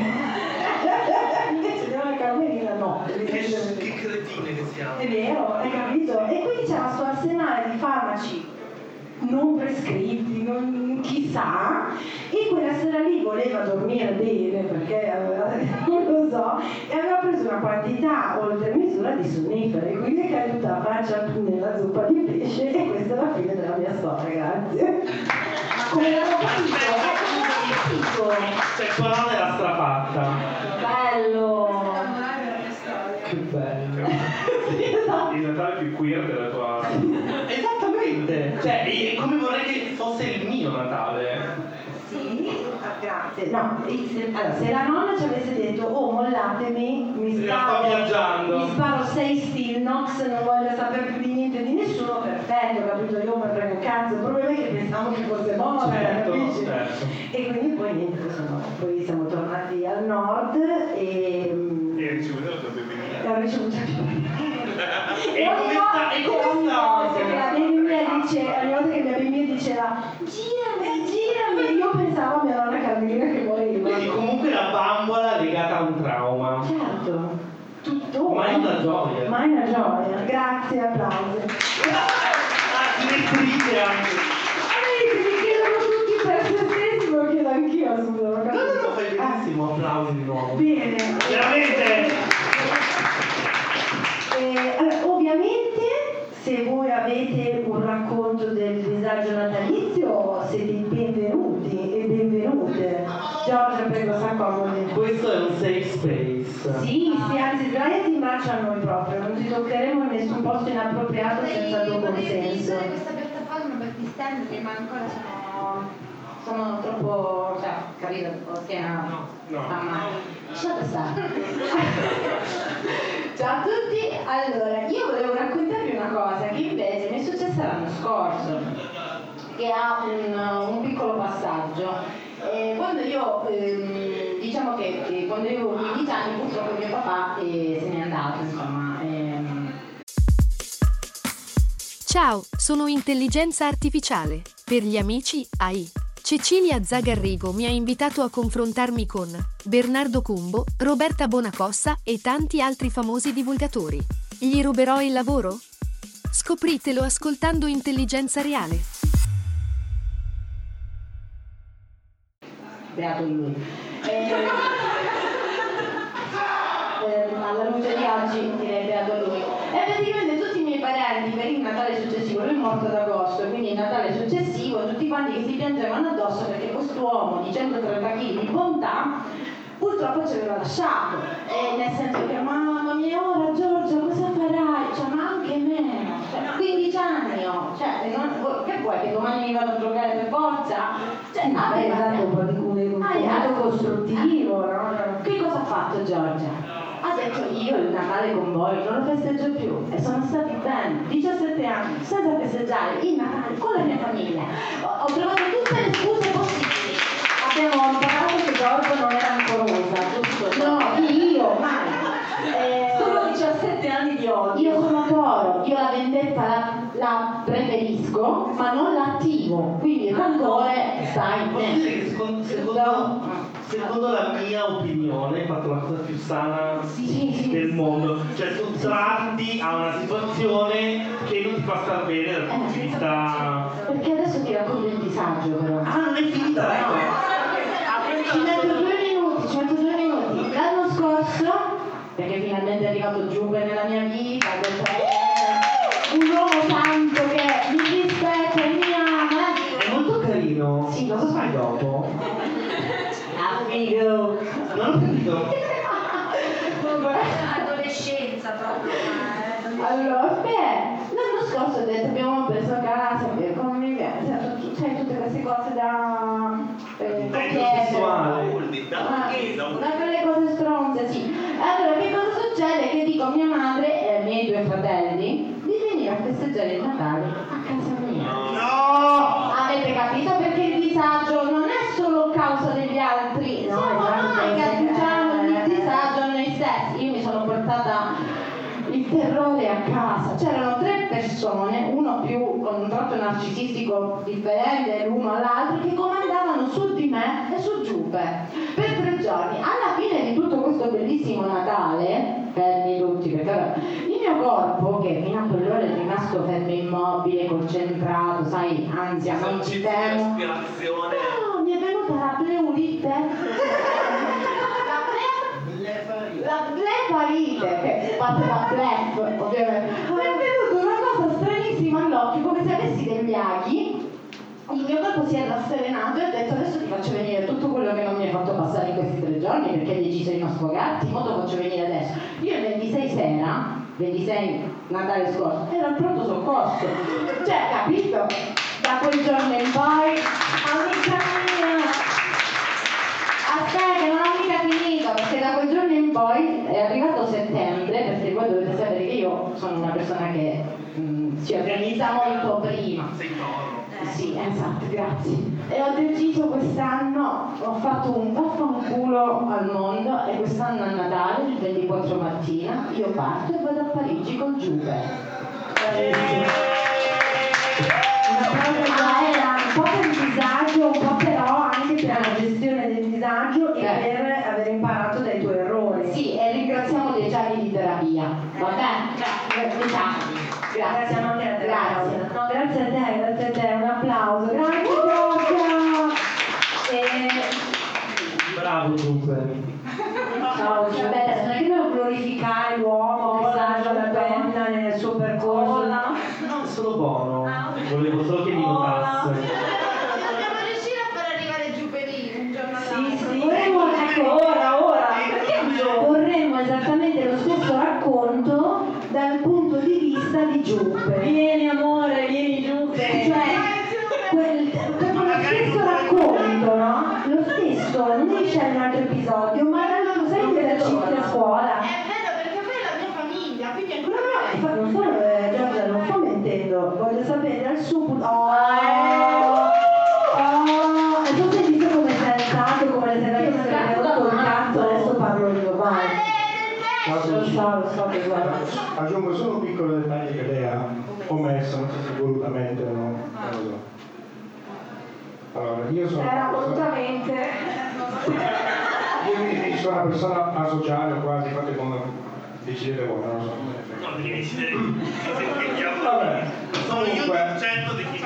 Invece di una Carmelina no. Che, che cretine che siamo. È vero, hai capito? E quindi c'era questo arsenale di farmaci non prescritti, non, chissà, e quella sera lì voleva dormire bene perché aveva, non lo so, e aveva preso una quantità oltre misura di sonniferi, quindi è caduta a faccia nella zuppa di pesce e questa è la fine della mia storia, grazie. Come l'avevo capito? Eh, l'avevo Cioè, tua nonna era strafatta. Bello! No, se, allora, se la nonna ci avesse detto, oh mollatemi, mi la sparo, sto viaggiando." mi sparo sei Stilnox, non voglio sapere più di niente di nessuno, perfetto, capito? Io mi prego cazzo, il problema è che pensavo che fosse morta, Certo, capisci? certo. E quindi poi niente, insomma, poi siamo tornati al nord e... mm, E ricevuto la tua bambina. e ho ricevuto E come sta- e come ogni sta? volta che la bambina dice, ogni volta che mia bambina diceva girami, io pensavo a mia nonna Carmelina che moriva. Quindi comunque la bambola legata a un trauma. Certo, tuttora. Ma è una gioia. Ma è una gioia. Grazie, applausi. Ah, si respirite anche. Vedi, mi chiedono tutti per se stessi, lo chiedo anch'io, scusa. No, no, no, fai benissimo, applausi di nuovo. Bene. Veramente? Eh, allora, ovviamente, se voi avete un racconto del disagio natalizio, siete i benvenuti e benvenute. Giorgia, prego, s'accomodi. Questo è un safe space. Sì, sì, anzi, sdraiati in braccio a noi proprio, non ti toccheremo in nessun posto inappropriato senza il tuo consenso. Questa piattaforma per distendere, ma ancora sono... Sono troppo, cioè, capito? Ok, no, No. Lasciate stare. Ciao a tutti, allora, io volevo raccontarvi una cosa che invece mi è successa l'anno scorso, che ha un, un piccolo passaggio. Eh, quando io, ehm, diciamo che eh, quando avevo 15 anni purtroppo mio papà eh, se n'è andato, insomma. ehm, Ciao, sono intelligenza artificiale. Per gli amici, AI. Cecilia Zagarrigo mi ha invitato a confrontarmi con Bernardo Cumbo, Roberta Bonacossa e tanti altri famosi divulgatori. Gli ruberò il lavoro? Scopritelo ascoltando Intelligenza Reale. beato lui. Eh, alla luce di oggi direi beato lui. E praticamente tutti i miei parenti per il Natale successivo, lui è morto ad agosto, quindi il Natale successivo, tutti quanti che si piangevano addosso perché quest'uomo di 130 kg di bontà purtroppo ci aveva lasciato. E nel senso che mamma mia, ora Giorgia cosa farai? Cioè, ma anche meno, 15 anni ho, cioè, non- che vuoi che domani mi vado a drogare per forza? Cioè, Vabbè, aveva- dato un po' di un Ah, costruttivo, no? che cosa ha fatto Giorgia? Ha detto io il Natale con voi non lo festeggio più e sono stati bene 17 anni senza festeggiare il Natale con la mia famiglia. Ho, ho trovato tutte le scuse possibili. Abbiamo imparato che Giorgia non era ancorosa, giusto? No, io mai. Eh, Sono 17 anni di odio. io sono toro, io la vendetta la, la preferisco, ma non l'attivo. Quindi il rancore sta in Posso me. dire che secondo, secondo, secondo la mia opinione hai fatto la cosa più sana Sì, sì, del sì. mondo, cioè sottratti a una situazione che non ti fa star bene dal punto di vista... Perché adesso ti racconto il disagio però. Ah, non è finita, ecco! Ci metto due minuti, ci metto due minuti. L'anno scorso, finalmente è arrivato Giube nella mia vita, questo è un uomo santo che mi rispetta e mi ama. È molto carino. Sì, cosa fai dopo? Amico. Non ho capito. Adolescenza proprio. eh. Allora, beh, l'anno scorso ho detto abbiamo preso a casa, perché come mi piace, sai tutte queste cose da eh, sessuale. Ah, da quelle cose stronze, sì. Allora, che cosa succede? Che dico a mia madre e ai miei due fratelli di venire a festeggiare il Natale a casa mia. No! Avete capito? Perché il disagio non è solo causa degli altri, No, siamo esatto, noi che sì. aggiungiamo il Eh, disagio a noi stessi. Io mi sono portata il terrore a casa. C'erano tre persone, uno più con un tratto narcisistico differente l'uno all'altro, che comandavano su di me e su Giuppe per tre giorni. Alla fine di tutto questo bellissimo Natale, fermi tutti, perché allora, il mio corpo, che fino a quell'ora è rimasto fermo immobile, concentrato, sai, ansia, fermo. Ispirazione. No, mi è venuta la pleurite. La blefarite, che parte da blef, ovviamente. Mi è venuta una cosa stranissima all'occhio, come se avessi degli aghi. Il mio corpo si è rasserenato e ha detto adesso ti faccio venire tutto quello che non mi hai fatto passare in questi tre giorni perché hai deciso di non sfogarti, mo te lo faccio venire adesso. Io il 26 sera, 26 Natale scorso, ero al pronto soccorso. Cioè, capito? Da quel giorno in poi, amica mia, Aspetta, che non ho mica finito, perché da quel giorno in poi è arrivato settembre, perché voi dovete sapere che io sono una persona che mm, si un po' prima. Sei toro. Eh, Sì, esatto, grazie. E ho deciso quest'anno, ho fatto un vaffanculo al mondo e quest'anno a Natale, il 24 mattina, io parto e vado a Parigi col Giube. Una cosa era un po' per il disagio, un po' però anche per la gestione del disagio e Eh. per aver imparato dai tuoi errori. Sì, e ringraziamo dieci anni di terapia. Va bene? Grazie. Grazie anche a te. Grazie. No, grazie a te, grazie a te, un applauso. Grazie Giorgia! E... Bravo Giuseppe. Ciao, cioè, beh, non è che devo glorificare l'uomo la donna nel suo percorso. È solo buono. Volevo solo che mi notasse. Dobbiamo o quasi, fate come decidete voi, non lo so. No, devi decidere. Vabbè, comunque, chi.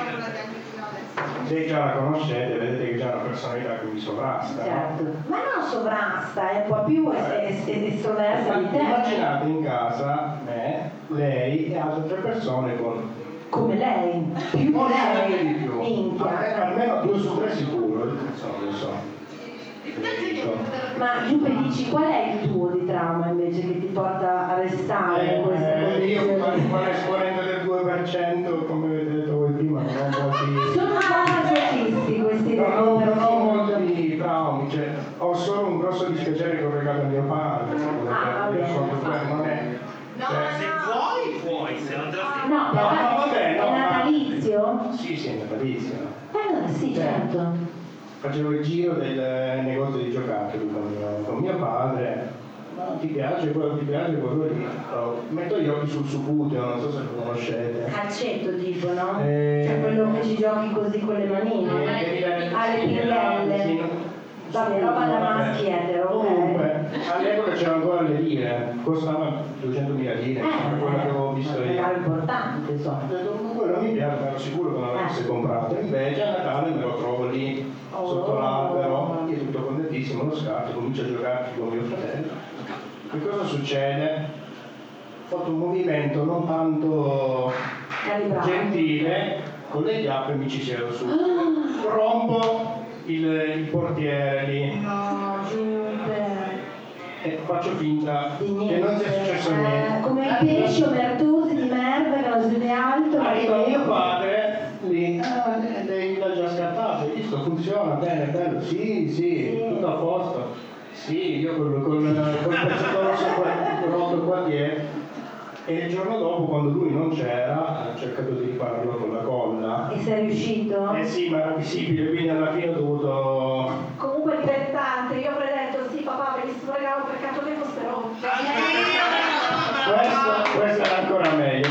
se già la conoscete, vedete che già ha una personalità che vi sovrasta. no? Certo. Ma non sovrasta, è un po' più es- es- es- estroversa di te. Immaginate in casa me, lei e altre tre persone con Come lei, più Forse lei. di più. Minchia. Almeno- Almeno due su tre sicuro, insomma, lo so. Ma Giuppe dici qual è il tuo di trauma invece che ti porta a restare in questa Eh, io quale esponente del 2%, come avete detto voi prima, ho. Sono masochisti questi No, no, non ho 2%. molti traumi, cioè, ho solo un grosso dispiacere collegato a mio padre, Ah, vabbè. non è. No, cioè, Se vuoi, puoi, se non te la No, No, però no, vabbè, no, è ma- natalizio? Sì, sì, è natalizio. Eh sì, Cioè, certo. Facevo il giro del negozio di giocattoli con, con mio padre. Ma ti piace quello, ti piace quello lì? Metto gli occhi sul Subuteo, non so se lo conoscete. Calcetto tipo, no? Eh. Cioè quello che ci giochi così con le manine. Eh, Alle sì, pirlelle. sì, Vabbè, roba da maschi etero, ok. Comunque, all'epoca c'erano ancora le lire, costavano 200.000 lire, Eh, quello che avevo visto io. regalo importante, insomma. Ho detto, "Ma quello mi piace, ma ero sicuro che non l'avessi Eh. comprato. Invece a Natale me lo trovo lì, sotto Oh. l'albero, io tutto contentissimo, lo scatto, comincio a giocare con mio fratello. E cosa succede? Ho fatto un movimento non tanto Calibrato. gentile, con le chiappe mi ci siedo su. Ah. Rompo il, il portiere lì No. E faccio finta Di che niente. non sia successo Eh, niente. come i pesci omertosi di merda che non si vede altro. Arriva perché- mio padre lì, ah, lei l'ha già scattato, hai visto, funziona bene, bello, sì, sì, tutto a posto. Sì, io col, col, col pezzetto rosso qua, rotto qua dietro. E il giorno dopo, quando lui non c'era, ho cercato di ripararlo con la colla. E sei riuscito? Eh sì, ma era visibile, quindi alla fine ho dovuto... Comunque dilettante, io avrei detto sì papà, bellissimo regalo, peccato che fosse rotto. Questo, questo era ancora meglio.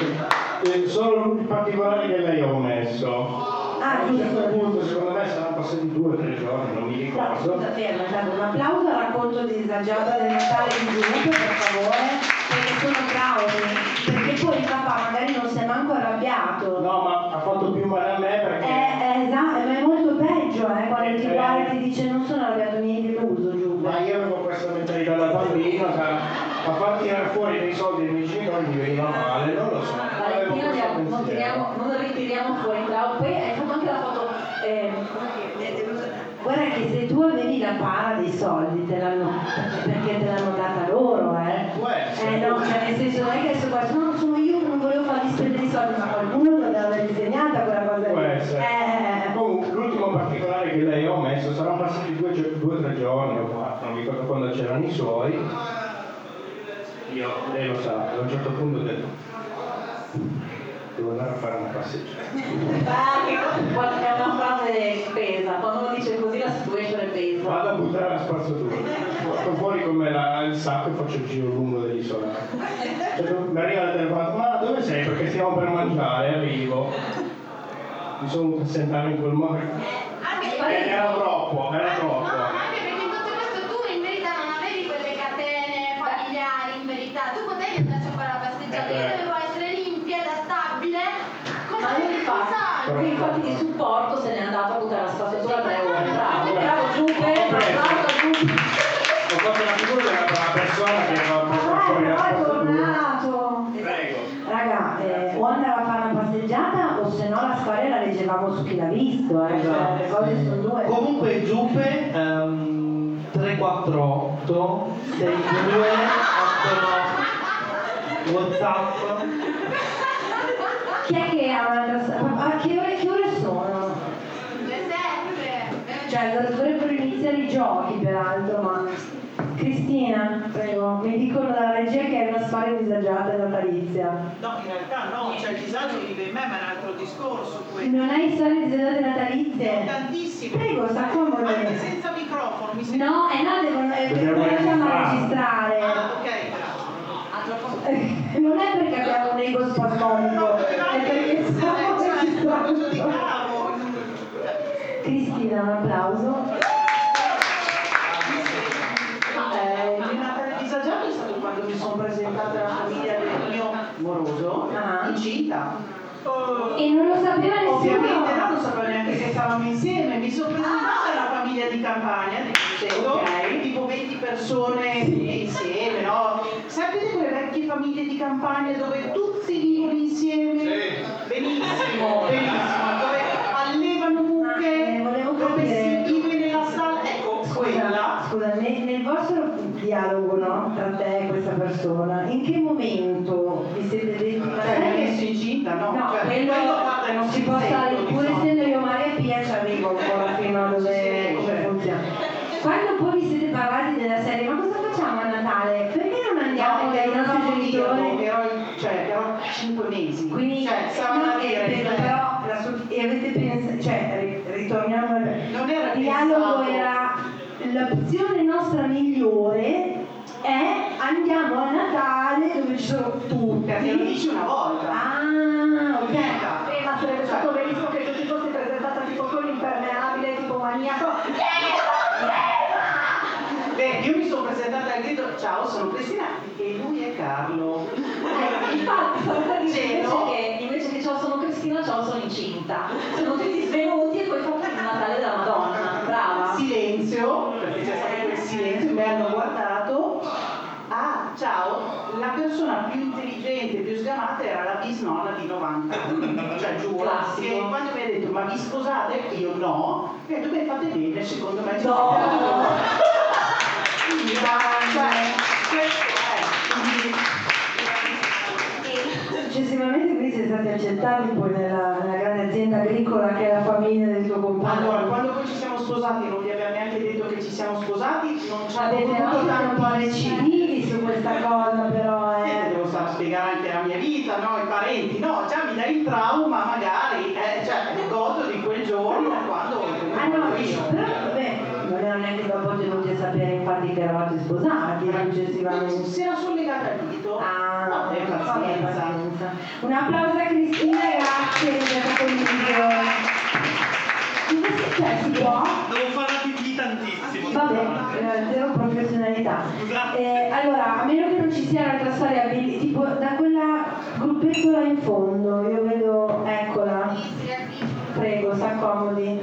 Eh, solo i particolari che lei ha omesso. Ah, a un certo giusto. punto, secondo me, saranno passati due o tre giorni, scusa, ferma, intanto un applauso al racconto disagiato del Natale di Giuppe, per favore, perché sono traumi. Perché poi il papà magari non si è manco arrabbiato. No, ma ha fatto più male a me perché... È, esatto, ma è molto peggio, eh, quando ti Eh, guarda e ti dice non sono arrabbiato, mi hai deluso, Giuppe. Ma io avevo questa mentalità da bambino, sa, a far tirare fuori dei soldi dei miei genitori mi veniva male, non lo so. Avevo Valentina, questo non, pensiero. tiriamo, non ritiriamo fuori Clau. Poi hai fatto anche la foto. Eh, Guarda che se tu avevi la para dei soldi te l'hanno, perché te l'hanno data loro, eh. Eh no, cioè nel senso non è che adesso qua, no, sono io che non volevo fargli spendere i soldi, ma qualcuno te l'aveva disegnata quella cosa lì. essere. Eh, Comunque, l'ultimo particolare che lei ha messo saranno passati due o tre giorni o quattro, non mi ricordo quando c'erano i suoi. Io, lei lo sa, a un certo punto ho detto, devo andare a fare una passeggiata. Ah, che una frase pesa, me la- il sacco e faccio il giro lungo dell'isola. Cioè, mi arriva il telefono, ma dove sei? Perché stiamo per mangiare, arrivo. Mi sono dovuto sentare in quel modo. Eh, era troppo, era troppo. Anche perché in tutto questo tu in verità non avevi quelle catene familiari, in verità. Tu potevi andarci a fare la passeggiata, Eh, beh. dovevo essere limpia, adattabile. Come Ma io infatti, lui infatti di supporto se n'è andato a buttare la spazzatura tre ore. Bravo, bravo Giuppe, bravo Giuppe. Ho fatto una figura della brava persona che va a portare fuori la Poi è spazzatura. tornato. Prego. Raga, eh, o andava a fare una passeggiata o se no la storia la leggevamo su chi l'ha visto, eh. cioè, le cose sono due. Comunque Giuppe ehm, 348 62 89 Whatsapp Chi è che ha un'altra storia? A che ore, che ore sono? Le sette. Cioè, dov- dovrebbero iniziare i giochi peraltro, ma... Cristina, prego, mi dicono dalla regia che è una storia disagiata e natalizia. No, in realtà no, cioè il disagio vive in me, ma è un altro discorso questo. Non hai storie disagiate natalizie? Tantissime. Prego, sta comodo. Anche senza microfono, mi sembra. No, eh no, devono, eh, Dobbiamo perché facciamo a registrare. registrare. Ah, ok. Eh, Non è perché abbiamo un ego spasmodico, è perché stiamo registrando. Cristina, un applauso. Eh, il Natale disagiato è stato quando mi sono presentata alla famiglia del mio moroso, Ah. incinta. E non lo sapeva nessuno? Ovviamente no, non sapevo neanche che stavamo insieme, mi sono presentata alla famiglia di campagna di Criceto, Ok. tipo 20 persone insieme, no? Sapete quelle vecchie famiglie di campagna dove tutti vivono insieme? Benissimo, benissimo, dove allevano mucche, Eh, volevo dove si vive nella sala, ecco, quella. Scusa, nel, nel vostro dialogo no, tra te e questa persona, in che momento vi siete detti ma Cioè, che- messo incinta, no? No, Cioè, quello, quello, guarda, non si si può stare, sento, pur insomma. essendo io Maria Pia ci arrivo ancora fino a dove Sì, come certo. funziona. Quando poi vi siete parlati della serie, ma cosa facciamo a Natale? Perché non andiamo No, dai non nostri avevo genitori? dirlo, ero, cioè, ero 5 mesi. Quindi, cioè, stavano no, a eh, dire, per- cioè, però la sua- e avete pensato, cioè ri- ritorniamo al Non era il dialogo pensato. era l'opzione nostra migliore è andiamo a Natale dove ci sono tutti. Perché lo dici una volta. Ah, ok. Eh, ma sarebbe stato benissimo che tu ti fossi presentata tipo con l'impermeabile, tipo maniaco. Beh, io mi sono presentata al grido, ciao, sono Cristina sgamata era la bisnonna di 90 anni, cioè Classico. che quando mi ha detto ma vi sposate? Io no, e ho detto beh fate bene, secondo me No. Quindi, cioè, questo è, quindi, Successivamente quindi siete stati accettati poi nella, nella grande azienda agricola che è la famiglia del tuo compagno. Allora, quando poi ci siamo sposati, non vi abbiamo neanche detto che ci siamo sposati, non ci hanno Avete voluto anche un po' tanto su questa cosa però Eh, eh. devo stare a spiegare anche la mia vita, no? I parenti, no, già mi dai il trauma magari, eh, cioè godo di quel giorno quando Ah no, io. però vabbè, non erano neanche dopo tenuti a sapere infatti che eravate sposati successivamente. Si era sollegata al dito. Ah, no, è pazienza. pazienza. Un applauso a Cristina, grazie per questa condivisione. Invece, cioè, si può? Devo fare la pipì tantissimo. Vabbè, eh, zero professionalità. Eh, allora, a meno che non ci sia un'altra storia, tipo da quella gruppettola in fondo, io vedo, eccola, prego, si accomodi.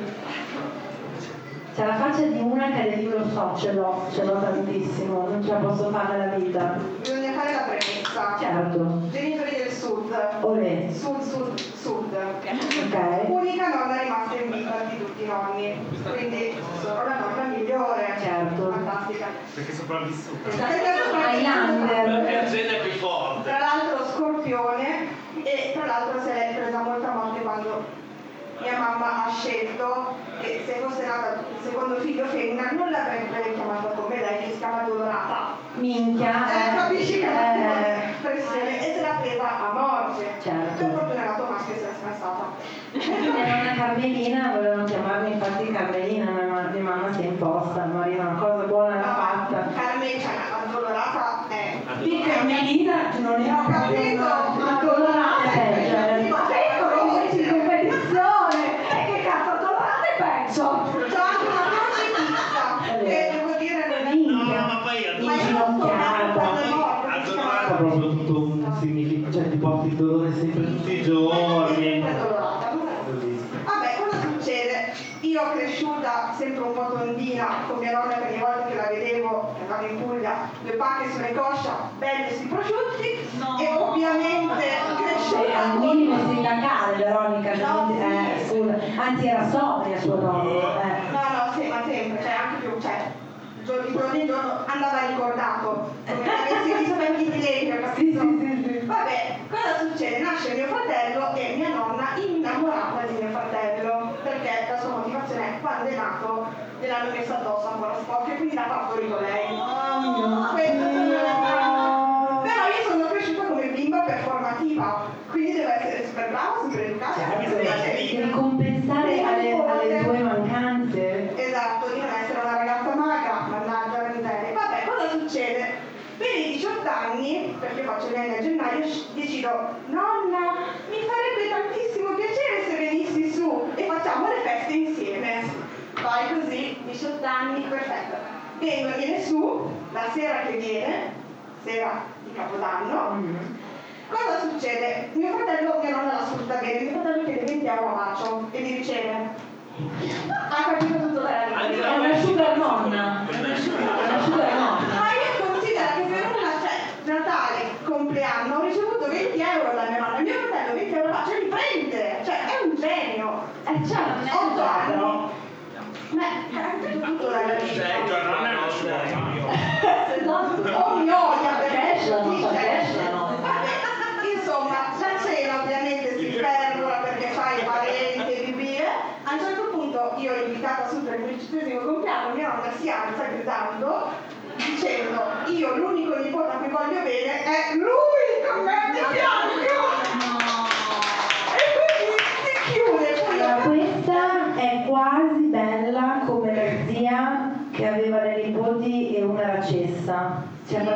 C'è la faccia di una che io lo so, ce l'ho, ce l'ho tantissimo, non ce la posso fare nella vita. Bisogna fare la premessa. Certo. Genitori del sud. Olè. Sud, sud, sud. Ok. Unica nonna rimasta in vita di tutti i nonni. Quindi sono la nonna migliore. Certo. Fantastica. Perché sopravvissuto. Highlander. La gente è più forte. Tra l'altro scorpione e tra l'altro se l'è presa molto a morte quando mia mamma ha scelto che se fosse nata il secondo figlio femmina non l'avrebbe chiamata come lei che si chiama Dorata. Minchia. Eh, capisci che eh, pressione e se l'ha presa a morte. Certo. Carmelina, volevano chiamarmi infatti Carmelina, ma mia mamma si è imposta, Marina, una cosa buona l'ha fatta. Carmelina, addolorata, eh. Sì, Carmelina non era proprio addolorata.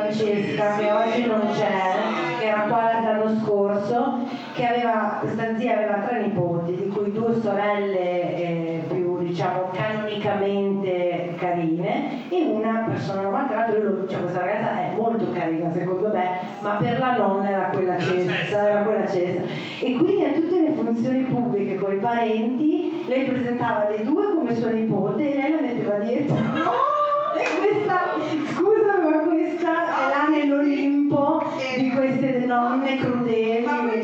Francesca che oggi non c'è, che era qua l'anno scorso, che aveva, questa zia aveva tre nipoti, di cui due sorelle eh, più diciamo canonicamente carine e una persona normale, tra l'altro cioè, questa ragazza è molto carina secondo me, ma per la nonna era quella cessa, era quella cessa. E quindi a tutte le funzioni pubbliche con i parenti lei presentava le due come sua nipote e lei la metteva dietro. E questa, nonne crudeli, Ma infami.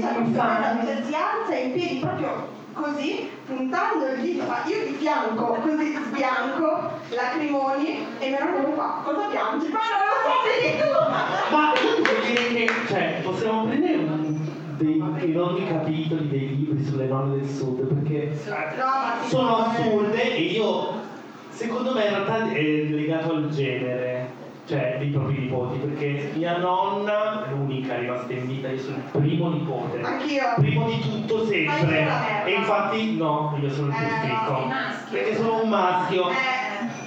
cioè, si alza in piedi proprio così, puntando il dito, ma io di fianco, così sbianco, lacrimoni, e nonna mi fa, cosa piangi? Ma non lo so, vedi tu! Ma io devo dire che, cioè, possiamo prendere un, dei enormi capitoli dei libri sulle nonne del sud perché si sono assurde e io, secondo me in realtà è legato al genere, cioè dei propri nipoti, perché mia nonna, l'unica rimasta in vita, io sono il primo nipote. Anch'io. Primo di tutto sempre. merda. E infatti no, io sono il più Eh, ricco. Perché sono un maschio. Eh,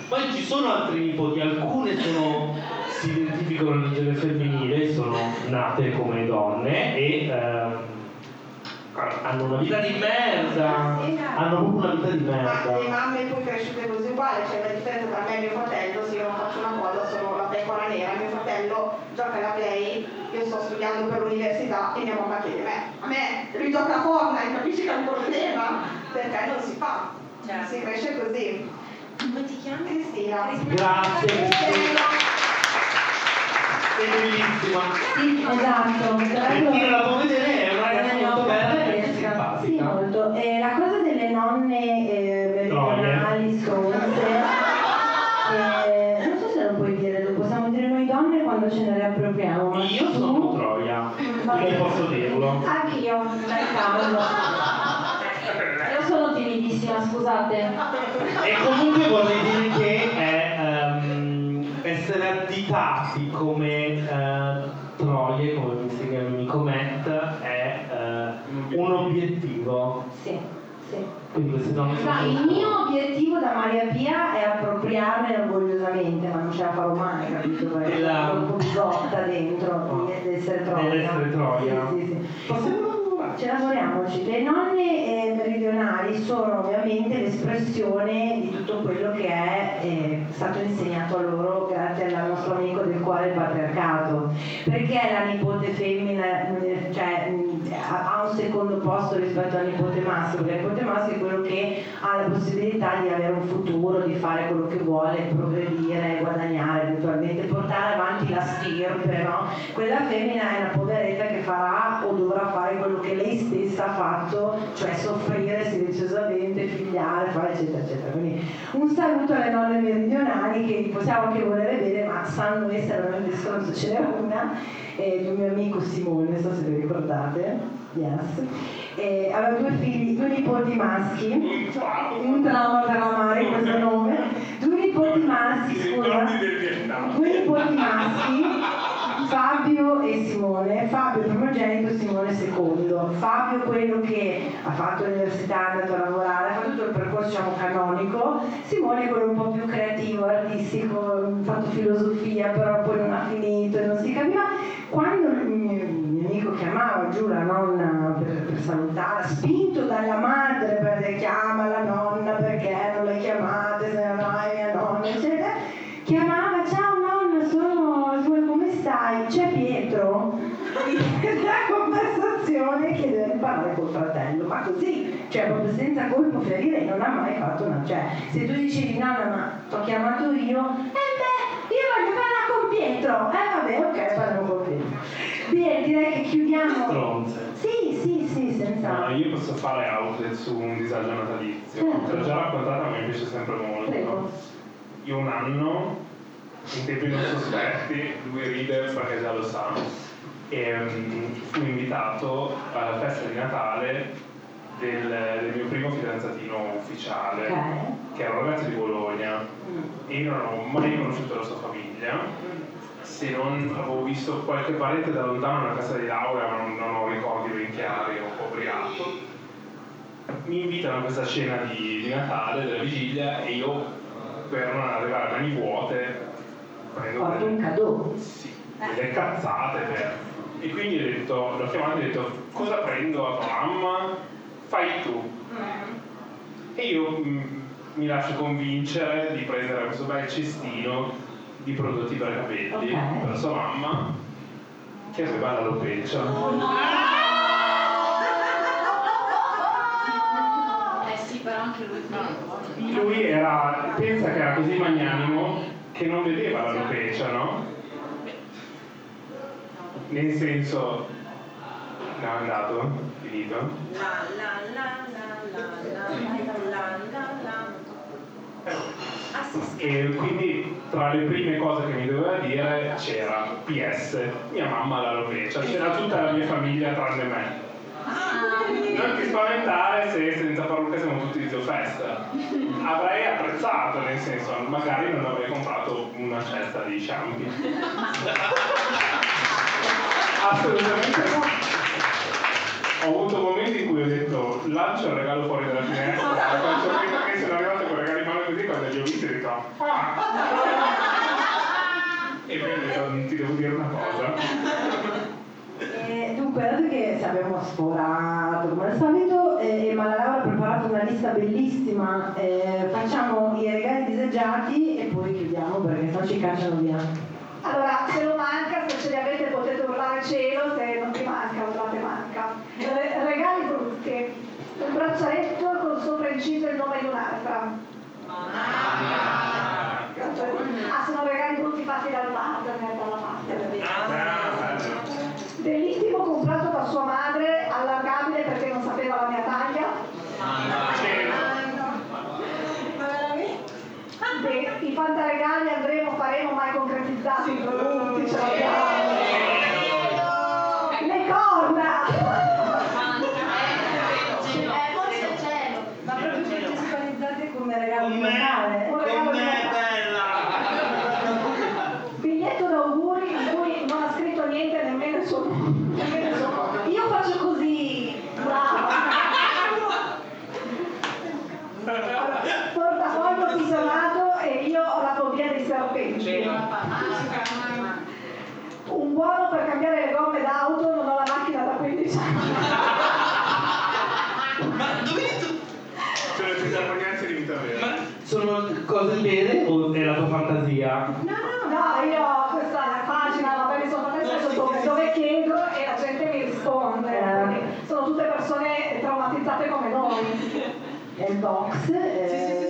Poi ci sono altri nipoti, alcune sono, si identificano nel genere femminile, sono nate come donne e ehm, hanno una vita di merda. Hanno proprio una vita di ma le merda. mamme poi cresciute così uguali, cioè la differenza tra me e mio fratello, se io non faccio una cosa la pecora nera, mio fratello gioca alla play, io sto studiando per l'università e mia mamma chiede me, a me lui gioca a Fortnite, capisci che è un problema? Perché non si fa, si cresce così. Come ti chiami? Cristina. Grazie, Cristina. Bellissima. Sì, esatto. Tra l'altro- Cristina la può vedere, è una ragazza molto bella e Sì, simpatica. molto. E la cosa delle nonne eh, meridionali stronze, ce ne riappropriamo. ma Io tu- sono Troia, quindi posso dirlo. Anch'io, dai cavolo. Io sono timidissima, scusate. E comunque vorrei dire che è, ehm, essere additati come eh, troie, come mi insegna il mio Matt, è eh, un obiettivo. Sì, sì. Quindi queste donne sono... No, il mio obiettivo da Maria Pia è appropriarmene orgogliosamente, ma non ce la farò mai, capito? Perché Della- sono un po' bigotta dentro di di essere troia. Dell'essere troia. Sì, sì, sì. Possiamo? Ce lavoriamoci. Le nonne eh, meridionali sono ovviamente l'espressione di tutto quello che è eh, stato insegnato a loro grazie al nostro amico del cuore il patriarcato. Perché la nipote femmina eh, cioè, ha un secondo posto rispetto al nipote maschio? Perché il nipote maschio è quello che ha la possibilità di avere un futuro, di fare quello che vuole, progredire, guadagnare, eventualmente portare avanti la stirpe, no? Quella femmina è una poveretta che farà o dovrà fare quello che lei stessa ha fatto, cioè soffrire silenziosamente, figliare, fare eccetera eccetera. Quindi un saluto alle nonne meridionali che possiamo anche volere bene, ma sanno essere veramente stronzo. Ce n'era una eh, di un mio amico Simone, non so se vi ricordate, yes. Eh, aveva due figli, due nipoti maschi, un trauma per amare questo nome, due nipoti maschi, scusa, due nipoti maschi, Fabio e Simone, Fabio primogenito, Simone secondo. Fabio quello che ha fatto l'università, è andato a lavorare, ha fatto tutto il percorso diciamo, canonico, Simone quello un po' più creativo, artistico, ha fatto filosofia, però poi non ha finito e non si capiva. Quando il mio, il mio amico chiamava giù la nonna per, per salutarla, spinto dalla madre perché chiama la nonna perché non la chiamate, se no è mia nonna, eccetera, chiamava ciao nonna, sono, come stai? C'è Pietro? La conversazione chiedeva di parlare col fratello, ma così, cioè proprio senza colpo ferire, non ha mai fatto una, cioè se tu dicevi nonna ma ti ho chiamato io, eh beh, io voglio parlare con Pietro, eh vabbè ok parliamo con Pietro. Bene, direi che chiudiamo. Stronze. Sì, sì, sì, senza. Ma io posso fare outlet su un disagio natalizio. Certo. Te l'ho già raccontata, ma mi piace sempre molto. Prego. Io un anno, in tempi non sospetti, lui ride perché già lo sa, e mm, fui invitato alla festa di Natale del, del mio primo fidanzatino ufficiale, Ok. che era un ragazzo di Bologna. E io non avevo mai conosciuto la sua famiglia, se non avevo visto qualche parente da lontano nella casa di laurea, ma non, non ho ricordi ben chiari, un po' ubriaco. Mi invitano a questa cena di, di Natale, della vigilia, e io, per non arrivare a mani vuote, prendo Porto un cadeau. sì, delle cazzate per... E quindi ho detto, l'ho chiamato e ho detto, cosa prendo a tua mamma? Fai tu. E io mm, mi lascio convincere di prendere questo bel cestino di prodotti per capelli Ok. per sua mamma che aveva l'alopecia. Eh sì, però anche lui. Lui era, pensa che era così magnanimo che non vedeva l'alopecia, no? Nel senso, no, è andato, finito. E quindi tra le prime cose che mi doveva dire c'era PS, mia mamma l'alopecia, c'era tutta la mia famiglia tranne me. Non ti spaventare se senza parrucca siamo tutti di festa. Avrei apprezzato, nel senso, magari non avrei comprato una cesta di shampoo. Assolutamente no. Ho avuto momenti in cui ho detto lancio il regalo fuori dalla finestra, detto ah! E detto "Non ti devo dire una cosa. Eh, dunque, dato che abbiamo sforato come al solito, eh, ma la Laura ha preparato una lista bellissima, eh, facciamo i regali disagiati e poi chiudiamo perché sennò ci cacciano via. Allora, se lo manca, se ce li avete potete urlare cielo, se non ti manca, urlate manca. Re- regali brutti. Un braccialetto con sopra inciso il nome di un'altra. Ah, sono regali brutti fatti dal partner, dalla partner. Bellissimo comprato da sua madre, allargabile perché non sapeva la mia taglia. Beh, I fantaregali andremo, faremo mai concretizzati i prodotti, ce l'abbiamo. Le corna! Eh, forse è cielo. Ma proprio principalizzate come regalo di Com'è? Natale. Un regalo di Com'è Natale. bella! Biglietto d'auguri in cui non ha scritto niente nemmeno il suo nemmeno il suo nome. Io faccio così, brava. Cielo. Un buono per cambiare le gomme d'auto, non ho la macchina da 15 anni. Ma dove hai detto? Cioè le testimonianze di vita vera. Ma Sono cose vere o è la tua fantasia? No, io ho questa pagina, vabbè, mi sono fatta spesso dove, dove chiedo e la gente mi risponde. quindi sono tutte persone traumatizzate come noi. È il box. eh,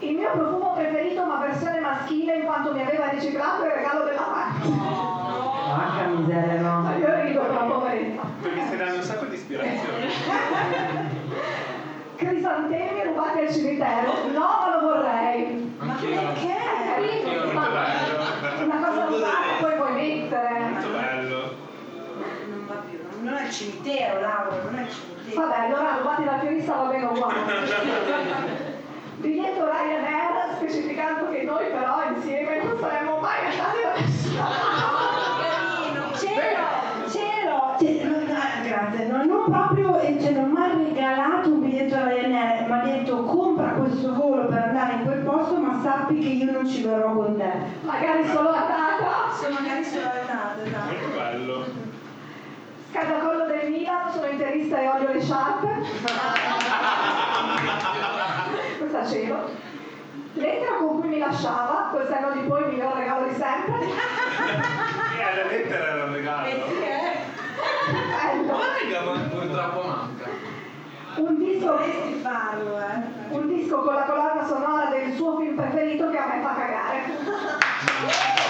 Il mio profumo preferito, ma versione maschile, in quanto mi aveva riciclato il regalo della macchina. Porca miseria, no. Io rido però poveretta. Mi stai dando un sacco di ispirazione. Crisantemi rubati al cimitero. No, ma lo vorrei. Ma perché? Io ma- bello. Una cosa rubata poi puoi mettere. Molto bello. Non va più, non è il cimitero, Laura, non è il cimitero. Vabbè, allora rubati dal fiorista va bene uguale. Biglietto Ryanair specificando che noi però insieme non saremmo mai andati da nessuna cioè, non- ah, grazie, non ho proprio, eh, cioè, non mi ha regalato un biglietto Ryanair, mi ha detto compra questo volo per andare in quel posto, ma sappi che io non ci verrò con te. Magari solo andata. Se magari sono andata, esatto. Bello. Scatacollo del Milan, sono interista e odio le sciarpe. Questa cielo. Lettera con cui mi lasciava, col senno di poi il miglior regalo di sempre. E alla lettera era un regalo. Bello. raga, ma purtroppo manca. Un disco, Dovresti farlo, eh. un disco con la colonna sonora del suo film preferito che a me fa cagare. Eh,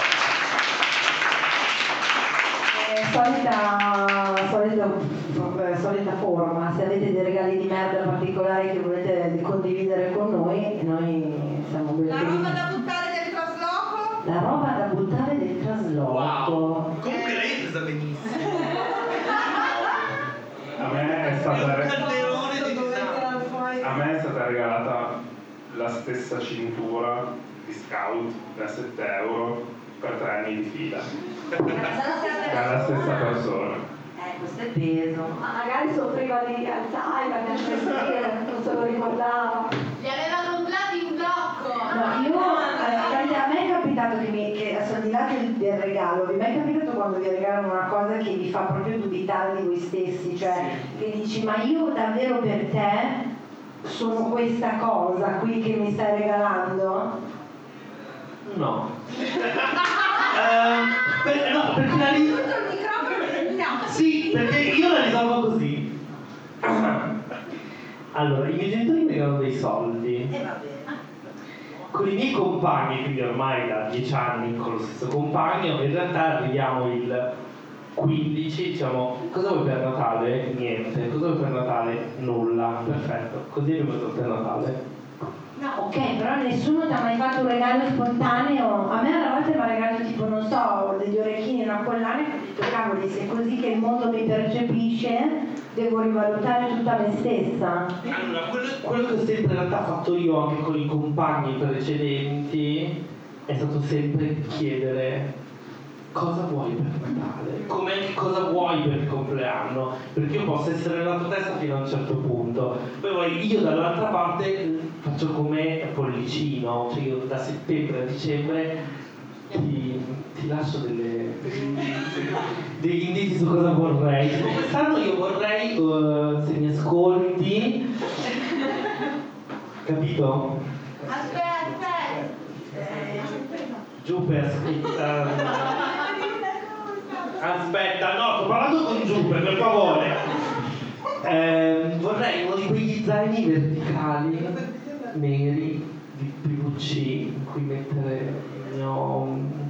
solita, solita, solita forma, se avete dei regali di merda particolari che volete condividere con noi, noi siamo ben La roba da buttare del trasloco? La roba da buttare del trasloco. Wow. Comunque lei è presa benissimo. A me è stata, disastro. a me è stata regalata la stessa cintura di scout da 7 euro per tre anni di fila. Dalla stessa persona. Eh, questo è peso. Ma magari soffriva di Alzheimer, di non se lo ricordava. Li aveva comprati in blocco. No, io, allora, a me è capitato che, mi, che al di là del, del regalo, vi è mai capitato quando vi regalano una cosa che vi fa proprio dubitare di voi stessi, cioè che dici ma io davvero per te sono questa cosa qui che mi stai regalando? No. Eh, per- no, perché la ris- Tutto il microfono, no. Sì, perché io la risolvo così. Allora, i miei genitori mi regalano dei soldi. E va bene. Con i miei compagni, quindi ormai da dieci anni con lo stesso compagno, in realtà arriviamo il 15, diciamo, cosa vuoi per Natale? Niente. Cosa vuoi per Natale? Nulla. Perfetto. Così abbiamo fatto per Natale. Ok, però nessuno ti ha mai fatto un regalo spontaneo. A me una volta mi ha regalato tipo, non so, degli orecchini, una collana e ho detto, cavoli, se è così che il mondo mi percepisce, devo rivalutare tutta me stessa. Allora, quello, quello che ho sempre in realtà fatto io anche con i compagni precedenti è stato sempre chiedere cosa vuoi per Natale, come, cosa vuoi per il compleanno, perché io posso essere nella tua testa fino a un certo punto, poi io dall'altra parte faccio come pollicino, cioè io da settembre a dicembre ti, ti lascio delle, degli indizi, su cosa vorrei. Quest'anno io vorrei, eh, se mi ascolti, capito? Aspetta, aspetta. Aspetta. Aspetta, no, sto parlando con Giuppe, per favore. Eh, vorrei uno di quegli zaini verticali, neri, di PVC, in cui mettere il mio...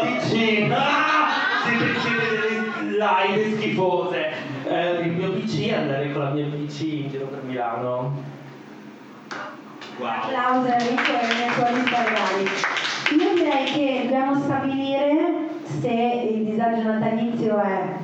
PC! Ah! Siete, siete delle live schifose! Eh, il mio PC e andare con la mia PC in giro per Milano. Applauso Enrico e ai tuoi regali. Io direi che dobbiamo stabilire se il disagio natalizio è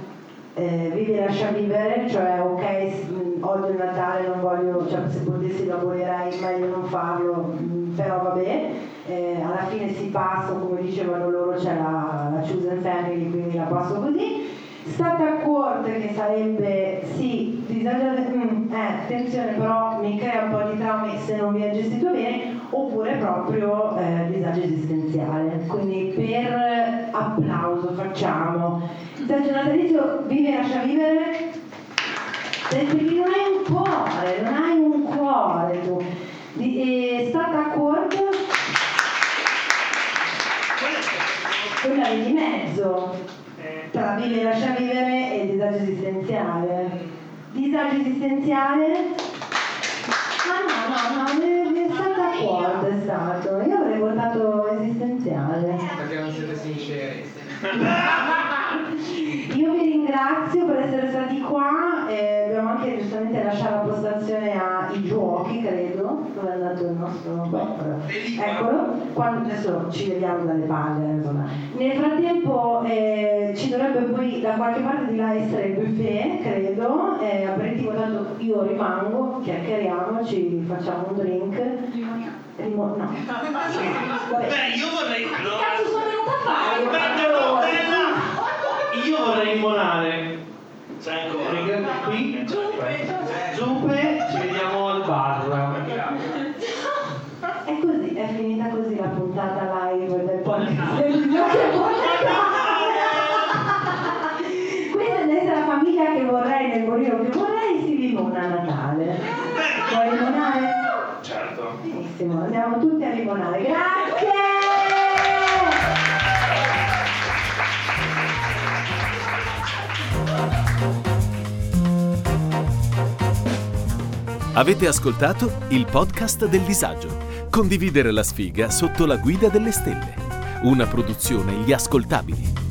eh, vivi e lascia vivere, cioè ok, mh, odio il Natale, non voglio, cioè se potessi lo abolirei, meglio non farlo, mh, però vabbè, eh, alla fine si passa, come dicevano loro c'è la, la chosen family, quindi la passo così. Stata a corte che sarebbe sì, disagio, mm, eh, attenzione però mi crea un po' di traumi se non viene gestito bene, oppure proprio eh, disagio esistenziale. Quindi per applauso facciamo. Disagio natalizio vive e lascia vivere? Perché non hai un cuore, non hai un cuore tu. Di, eh, stata d'accordo? Quella lì di mezzo, tra vive e lascia vivere e disagio esistenziale. Disagio esistenziale? Ah no, no, no, è, è stato. Io avrei votato esistenziale. Perché non siete sinceri. Io vi ringrazio per essere stati qua, eh, abbiamo anche giustamente lasciato la postazione giochi, andato il nostro... Eccolo, quando adesso ci vediamo dalle palle, insomma. Nel frattempo eh, ci dovrebbe poi da qualche parte di là essere il buffet, credo, eh, aperitivo tanto io rimango, chiacchieriamo, ci facciamo un drink. Rimo- no. Beh, io vorrei. Cazzo sono venuta a fare? Bella! Io vorrei limonare. C'è ancora. Qui? Giuppe, ci morire che vorrei si limona a Natale. Vuoi limonare? Certo. Benissimo, andiamo tutti a limonare. Grazie! Avete ascoltato il podcast del disagio. Condividere la sfiga sotto la guida delle stelle. Una produzione Gli Ascoltabili.